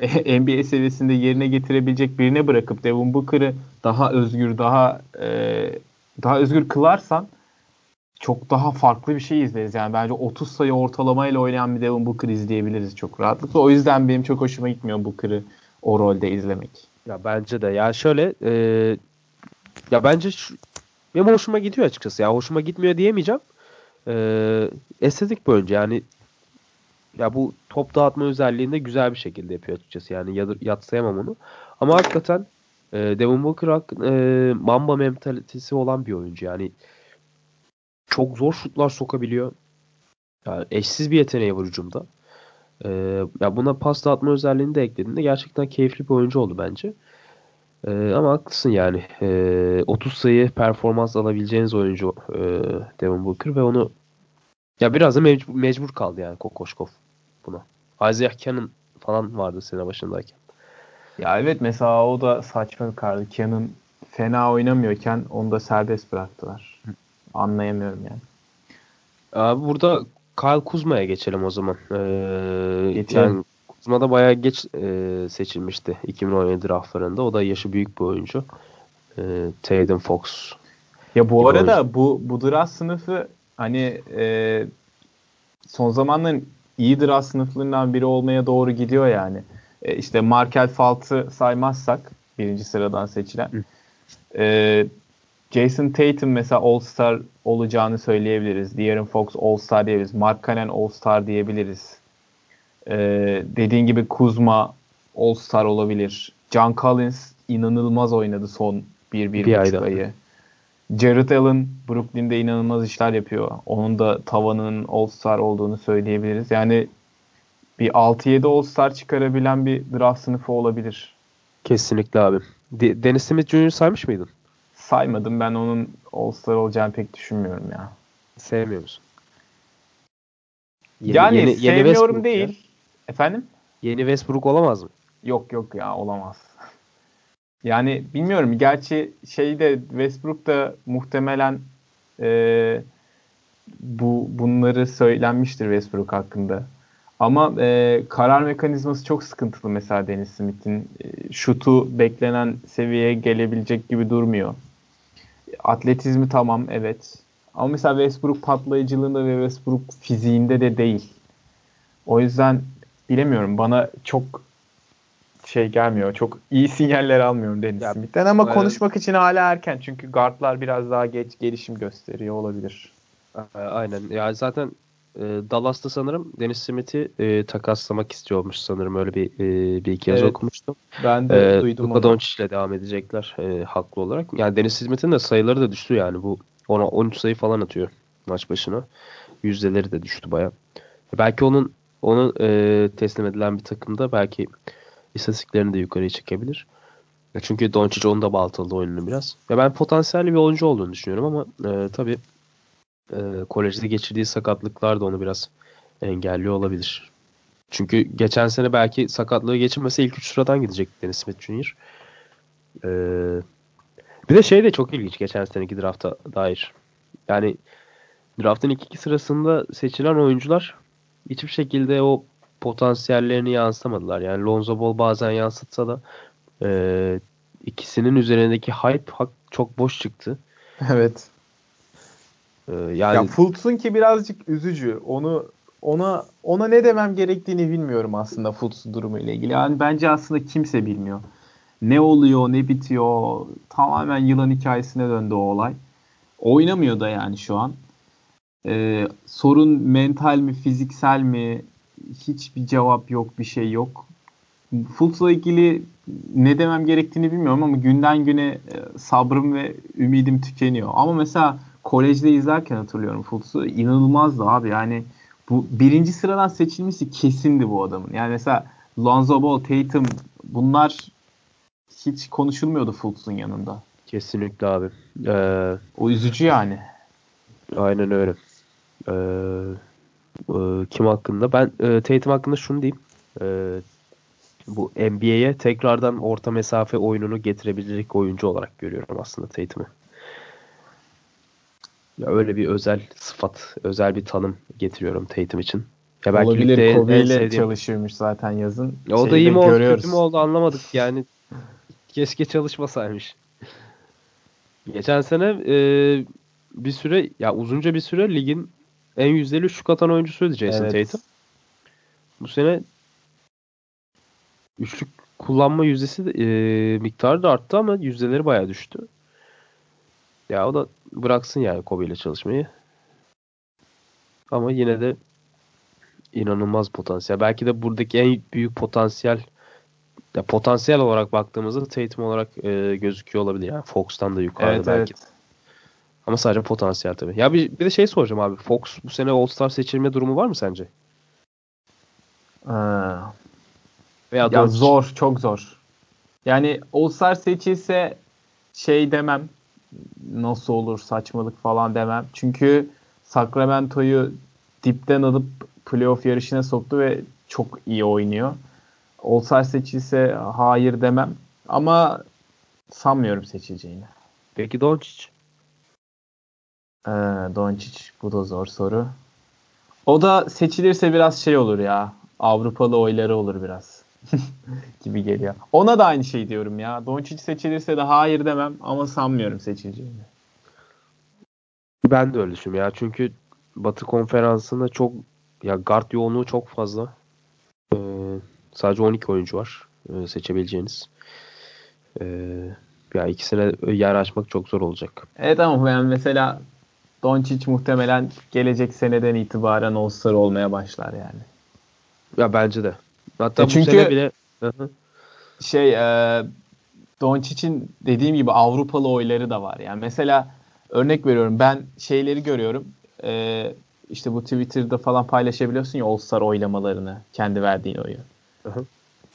NBA seviyesinde yerine getirebilecek birine bırakıp Devin Booker'ı daha özgür, daha e, daha özgür kılarsan çok daha farklı bir şey izleriz. Yani bence 30 sayı ortalamayla oynayan bir Devin Booker izleyebiliriz çok rahatlıkla. O yüzden benim çok hoşuma gitmiyor Booker'ı o rolde izlemek. Ya bence de. Ya şöyle e, ya bence şu, benim hoşuma gidiyor açıkçası. Ya hoşuma gitmiyor diyemeyeceğim. E, estetik bir oyuncu. Yani ya bu top dağıtma özelliğinde güzel bir şekilde yapıyor açıkçası. Yani yatsayamam onu. Ama hakikaten e, Devin Booker e, Mamba mentalitesi olan bir oyuncu. Yani çok zor şutlar sokabiliyor. Yani eşsiz bir yeteneği var hücumda. E, ya buna pas dağıtma özelliğini de eklediğinde gerçekten keyifli bir oyuncu oldu bence. E, ama haklısın yani. E, 30 sayı performans alabileceğiniz oyuncu e, Devin Booker ve onu ya biraz da mecbur, mecbur kaldı yani Kokoşkov buna. Isaiah Cannon falan vardı sene başındayken. Ya evet mesela o da saçma bir kardı. Cannon fena oynamıyorken onu da serbest bıraktılar. Anlayamıyorum yani. Abi burada Kyle Kuzma'ya geçelim o zaman. Ee, geçelim. Yani Kuzma da bayağı geç e, seçilmişti 2017 draftlarında. O da yaşı büyük bir oyuncu. E, Tatum Fox. Ya bu arada oyuncu. bu bu draft sınıfı hani e, son zamanların iyi draft sınıflarından biri olmaya doğru gidiyor yani. E, işte Markel Falt'ı saymazsak birinci sıradan seçilen. E, Jason Tatum mesela All-Star olacağını söyleyebiliriz. De'Aaron Fox All-Star diyebiliriz. Mark Cannon All-Star diyebiliriz. E, dediğin gibi Kuzma All-Star olabilir. John Collins inanılmaz oynadı son bir, bir, bir buçuk ayı. Jared Allen Brooklyn'de inanılmaz işler yapıyor. Onun da tavanının All-Star olduğunu söyleyebiliriz. Yani bir 6-7 All-Star çıkarabilen bir draft sınıfı olabilir. Kesinlikle abi. De- Dennis Smith Jr. saymış mıydın? Saymadım. Ben onun All-Star olacağını pek düşünmüyorum ya. Sevmiyor musun? Yeni, yani yeni, sevmiyorum yeni değil. Ya. Efendim? Yeni Westbrook olamaz mı? Yok yok ya olamaz. Yani bilmiyorum. Gerçi şeyde Westbrook da muhtemelen e, bu bunları söylenmiştir Westbrook hakkında. Ama e, karar mekanizması çok sıkıntılı mesela Dennis Smith'in. E, şutu beklenen seviyeye gelebilecek gibi durmuyor. Atletizmi tamam evet. Ama mesela Westbrook patlayıcılığında ve Westbrook fiziğinde de değil. O yüzden bilemiyorum. Bana çok şey gelmiyor. Çok iyi sinyaller almıyorum Dennis Ya, Smith'ten ama evet. konuşmak için hala erken. Çünkü guardlar biraz daha geç gelişim gösteriyor olabilir. Aynen. Ya zaten e, Dallas'ta sanırım Dennis Smith'i e, takaslamak istiyormuş sanırım öyle bir e, bir iki yazı Evet, okumuştum. Ben de Ee, duydum Luka. Doncic'le devam edecekler e, haklı olarak. Yani Dennis Smith'in de sayıları da düştü yani bu ona 13 sayı falan atıyor maç başına. Yüzdeleri de düştü baya. Belki onun onu e, teslim edilen bir takımda belki istatistiklerini de yukarıya çekebilir. Ya çünkü Doncic onu da baltaladı oyununu biraz. Ya ben potansiyelli bir oyuncu olduğunu düşünüyorum ama e, tabii e, kolejde geçirdiği sakatlıklar da onu biraz engelliyor olabilir. Çünkü geçen sene belki sakatlığı geçirmese ilk 3 sıradan gidecek Dennis Smith Jr. Ee, bir de şey de çok ilginç geçen seneki drafta dair. Yani draftın ilk iki sırasında seçilen oyuncular hiçbir şekilde o potansiyellerini yansıtamadılar. Yani Lonzo Ball bazen yansıtsa da e, ikisinin üzerindeki hype çok boş çıktı. Evet. Ee, yani Ya Fultz'un ki birazcık üzücü. Onu ona ona ne demem gerektiğini bilmiyorum aslında Fultz durumu ile ilgili. Yani bence aslında kimse bilmiyor. Ne oluyor, ne bitiyor. Tamamen yılan hikayesine döndü o olay. Oynamıyor da yani şu an. Ee, sorun mental mi, fiziksel mi? Hiçbir cevap yok, bir şey yok. Fultz'la ilgili ne demem gerektiğini bilmiyorum ama günden güne e, sabrım ve ümidim tükeniyor. Ama mesela kolejde izlerken hatırlıyorum Fultz'u inanılmazdı abi. Yani bu birinci sıradan seçilmesi kesindi bu adamın. Yani mesela Lonzo Ball, Tatum bunlar hiç konuşulmuyordu Fultz'un yanında. kesinlikle abi. Ee, O üzücü yani. Aynen öyle. Ee, e, kim hakkında? Ben e, Tatum hakkında şunu diyeyim. Ee, bu NBA'ye tekrardan orta mesafe oyununu getirebilecek oyuncu olarak görüyorum aslında Tatum'u. Ya öyle bir özel sıfat, özel bir tanım getiriyorum Tatum için. Ya belki Olabilir Kobe ile sevdiğim- çalışıyormuş zaten yazın. Ya o da iyi mi oldu, görüyoruz. kötü mü oldu anlamadık yani. Keşke çalışmasaymış. Geçen sene e, bir süre ya uzunca bir süre ligin en yüzdeli şut atan oyuncusuydu Jason Evet. Tatum. Bu sene üçlük kullanma yüzdesi de, e, miktarı da arttı ama yüzdeleri bayağı düştü. Ya o da bıraksın yani Kobe ile çalışmayı. Ama yine de inanılmaz potansiyel. Belki de buradaki en büyük potansiyel ya potansiyel olarak baktığımızda Tatum olarak e, gözüküyor olabilir. Yani Fox'tan da yukarıda Evet belki. evet. Ama sadece potansiyel tabii. Ya bir, bir de şey soracağım abi. Fox bu sene All-Star seçilme durumu var mı sence? Ha. Veya Ya zor, çok zor. Yani All-Star seçilse şey demem. Nasıl olur saçmalık falan demem. Çünkü Sacramento'yu dipten alıp playoff yarışına soktu ve çok iyi oynuyor. All-Star seçilse hayır demem. Ama sanmıyorum seçileceğini. Peki Doncic? Ee, Doncic bu da zor soru. O da seçilirse biraz şey olur ya. Avrupalı oyları olur biraz. gibi geliyor. Ona da aynı şey diyorum ya. Doncic seçilirse de hayır demem ama sanmıyorum seçileceğini. Ben de öyle düşünüyorum ya. Çünkü Batı konferansında çok ya guard yoğunluğu çok fazla. Ee, sadece 12 oyuncu var e, seçebileceğiniz. Ee, ya ikisine yer açmak çok zor olacak. Evet ama ben mesela Doncic muhtemelen gelecek seneden itibaren All-Star olmaya başlar yani. Ya bence de. Hatta bu çünkü- sene bile. Şey e, Doncic'in dediğim gibi Avrupalı oyları da var. Yani mesela örnek veriyorum ben şeyleri görüyorum. E, işte bu Twitter'da falan paylaşabiliyorsun ya All-Star oylamalarını. Kendi verdiğin oyu. Hı hı.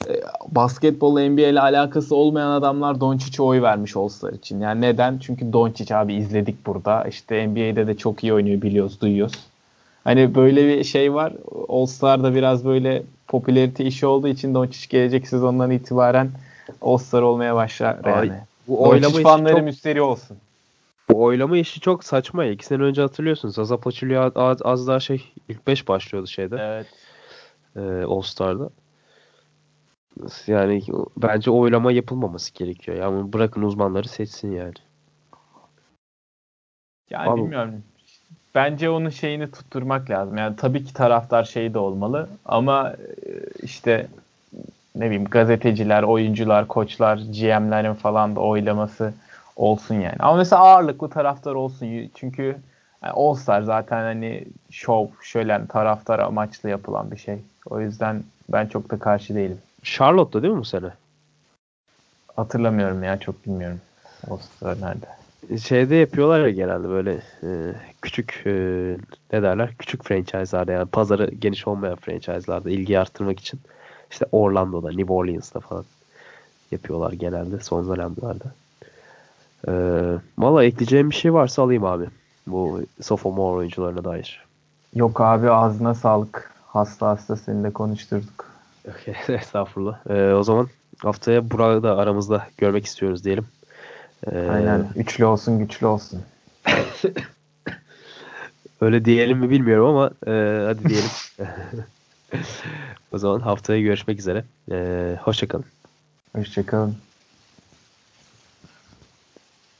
E, basketbol NBA ile alakası olmayan adamlar Doncic'e oy vermiş All-Star için. Yani neden? Çünkü Doncic abi izledik burada. İşte NBA'de de çok iyi oynuyor biliyoruz, duyuyoruz. Hani böyle bir şey var. All-Star'da biraz böyle popülarite işi olduğu için Doncic gelecek sezondan itibaren All-Star olmaya başlar Ay, yani. Bu oylama Doncic fanları çok, müsteri olsun. bu oylama işi çok saçma. İki sene önce hatırlıyorsunuz. Zaza Pachulia az, az daha şey ilk 5 başlıyordu şeyde. Evet. e, All Star'da. Yani bence oylama yapılmaması gerekiyor. Yani bırakın uzmanları seçsin yani. Yani Abi- bilmiyorum. Bence onun şeyini tutturmak lazım. Yani tabii ki taraftar şey de olmalı ama e, işte ne bileyim gazeteciler, oyuncular, koçlar, GM'lerin falan da oylaması olsun yani. Ama mesela ağırlıklı taraftar olsun. Çünkü yani All Star zaten hani şov, şölen, taraftar amaçlı yapılan bir şey. O yüzden ben çok da karşı değilim. Charlotte'da değil mi bu sene? Hatırlamıyorum ya çok bilmiyorum. All Star nerede? Şeyde yapıyorlar ya genelde böyle e, küçük e, ne derler? Küçük franchise'larda yani pazarı geniş olmayan franchise'larda ilgi arttırmak için işte Orlando'da, New Orleans'ta falan yapıyorlar genelde son dönemlerde. Ee, Valla ekleyeceğim bir şey varsa alayım abi. Bu sophomore oyuncularına dair. Yok abi ağzına sağlık. Hasta hasta seninle konuşturduk. Estağfurullah. Ee, o zaman haftaya Burak'ı da aramızda görmek istiyoruz diyelim. Ee, Aynen. Üçlü olsun güçlü olsun. Öyle diyelim mi bilmiyorum ama e, hadi diyelim. o zaman haftaya görüşmek üzere. E, hoşçakalın. Hoşçakalın.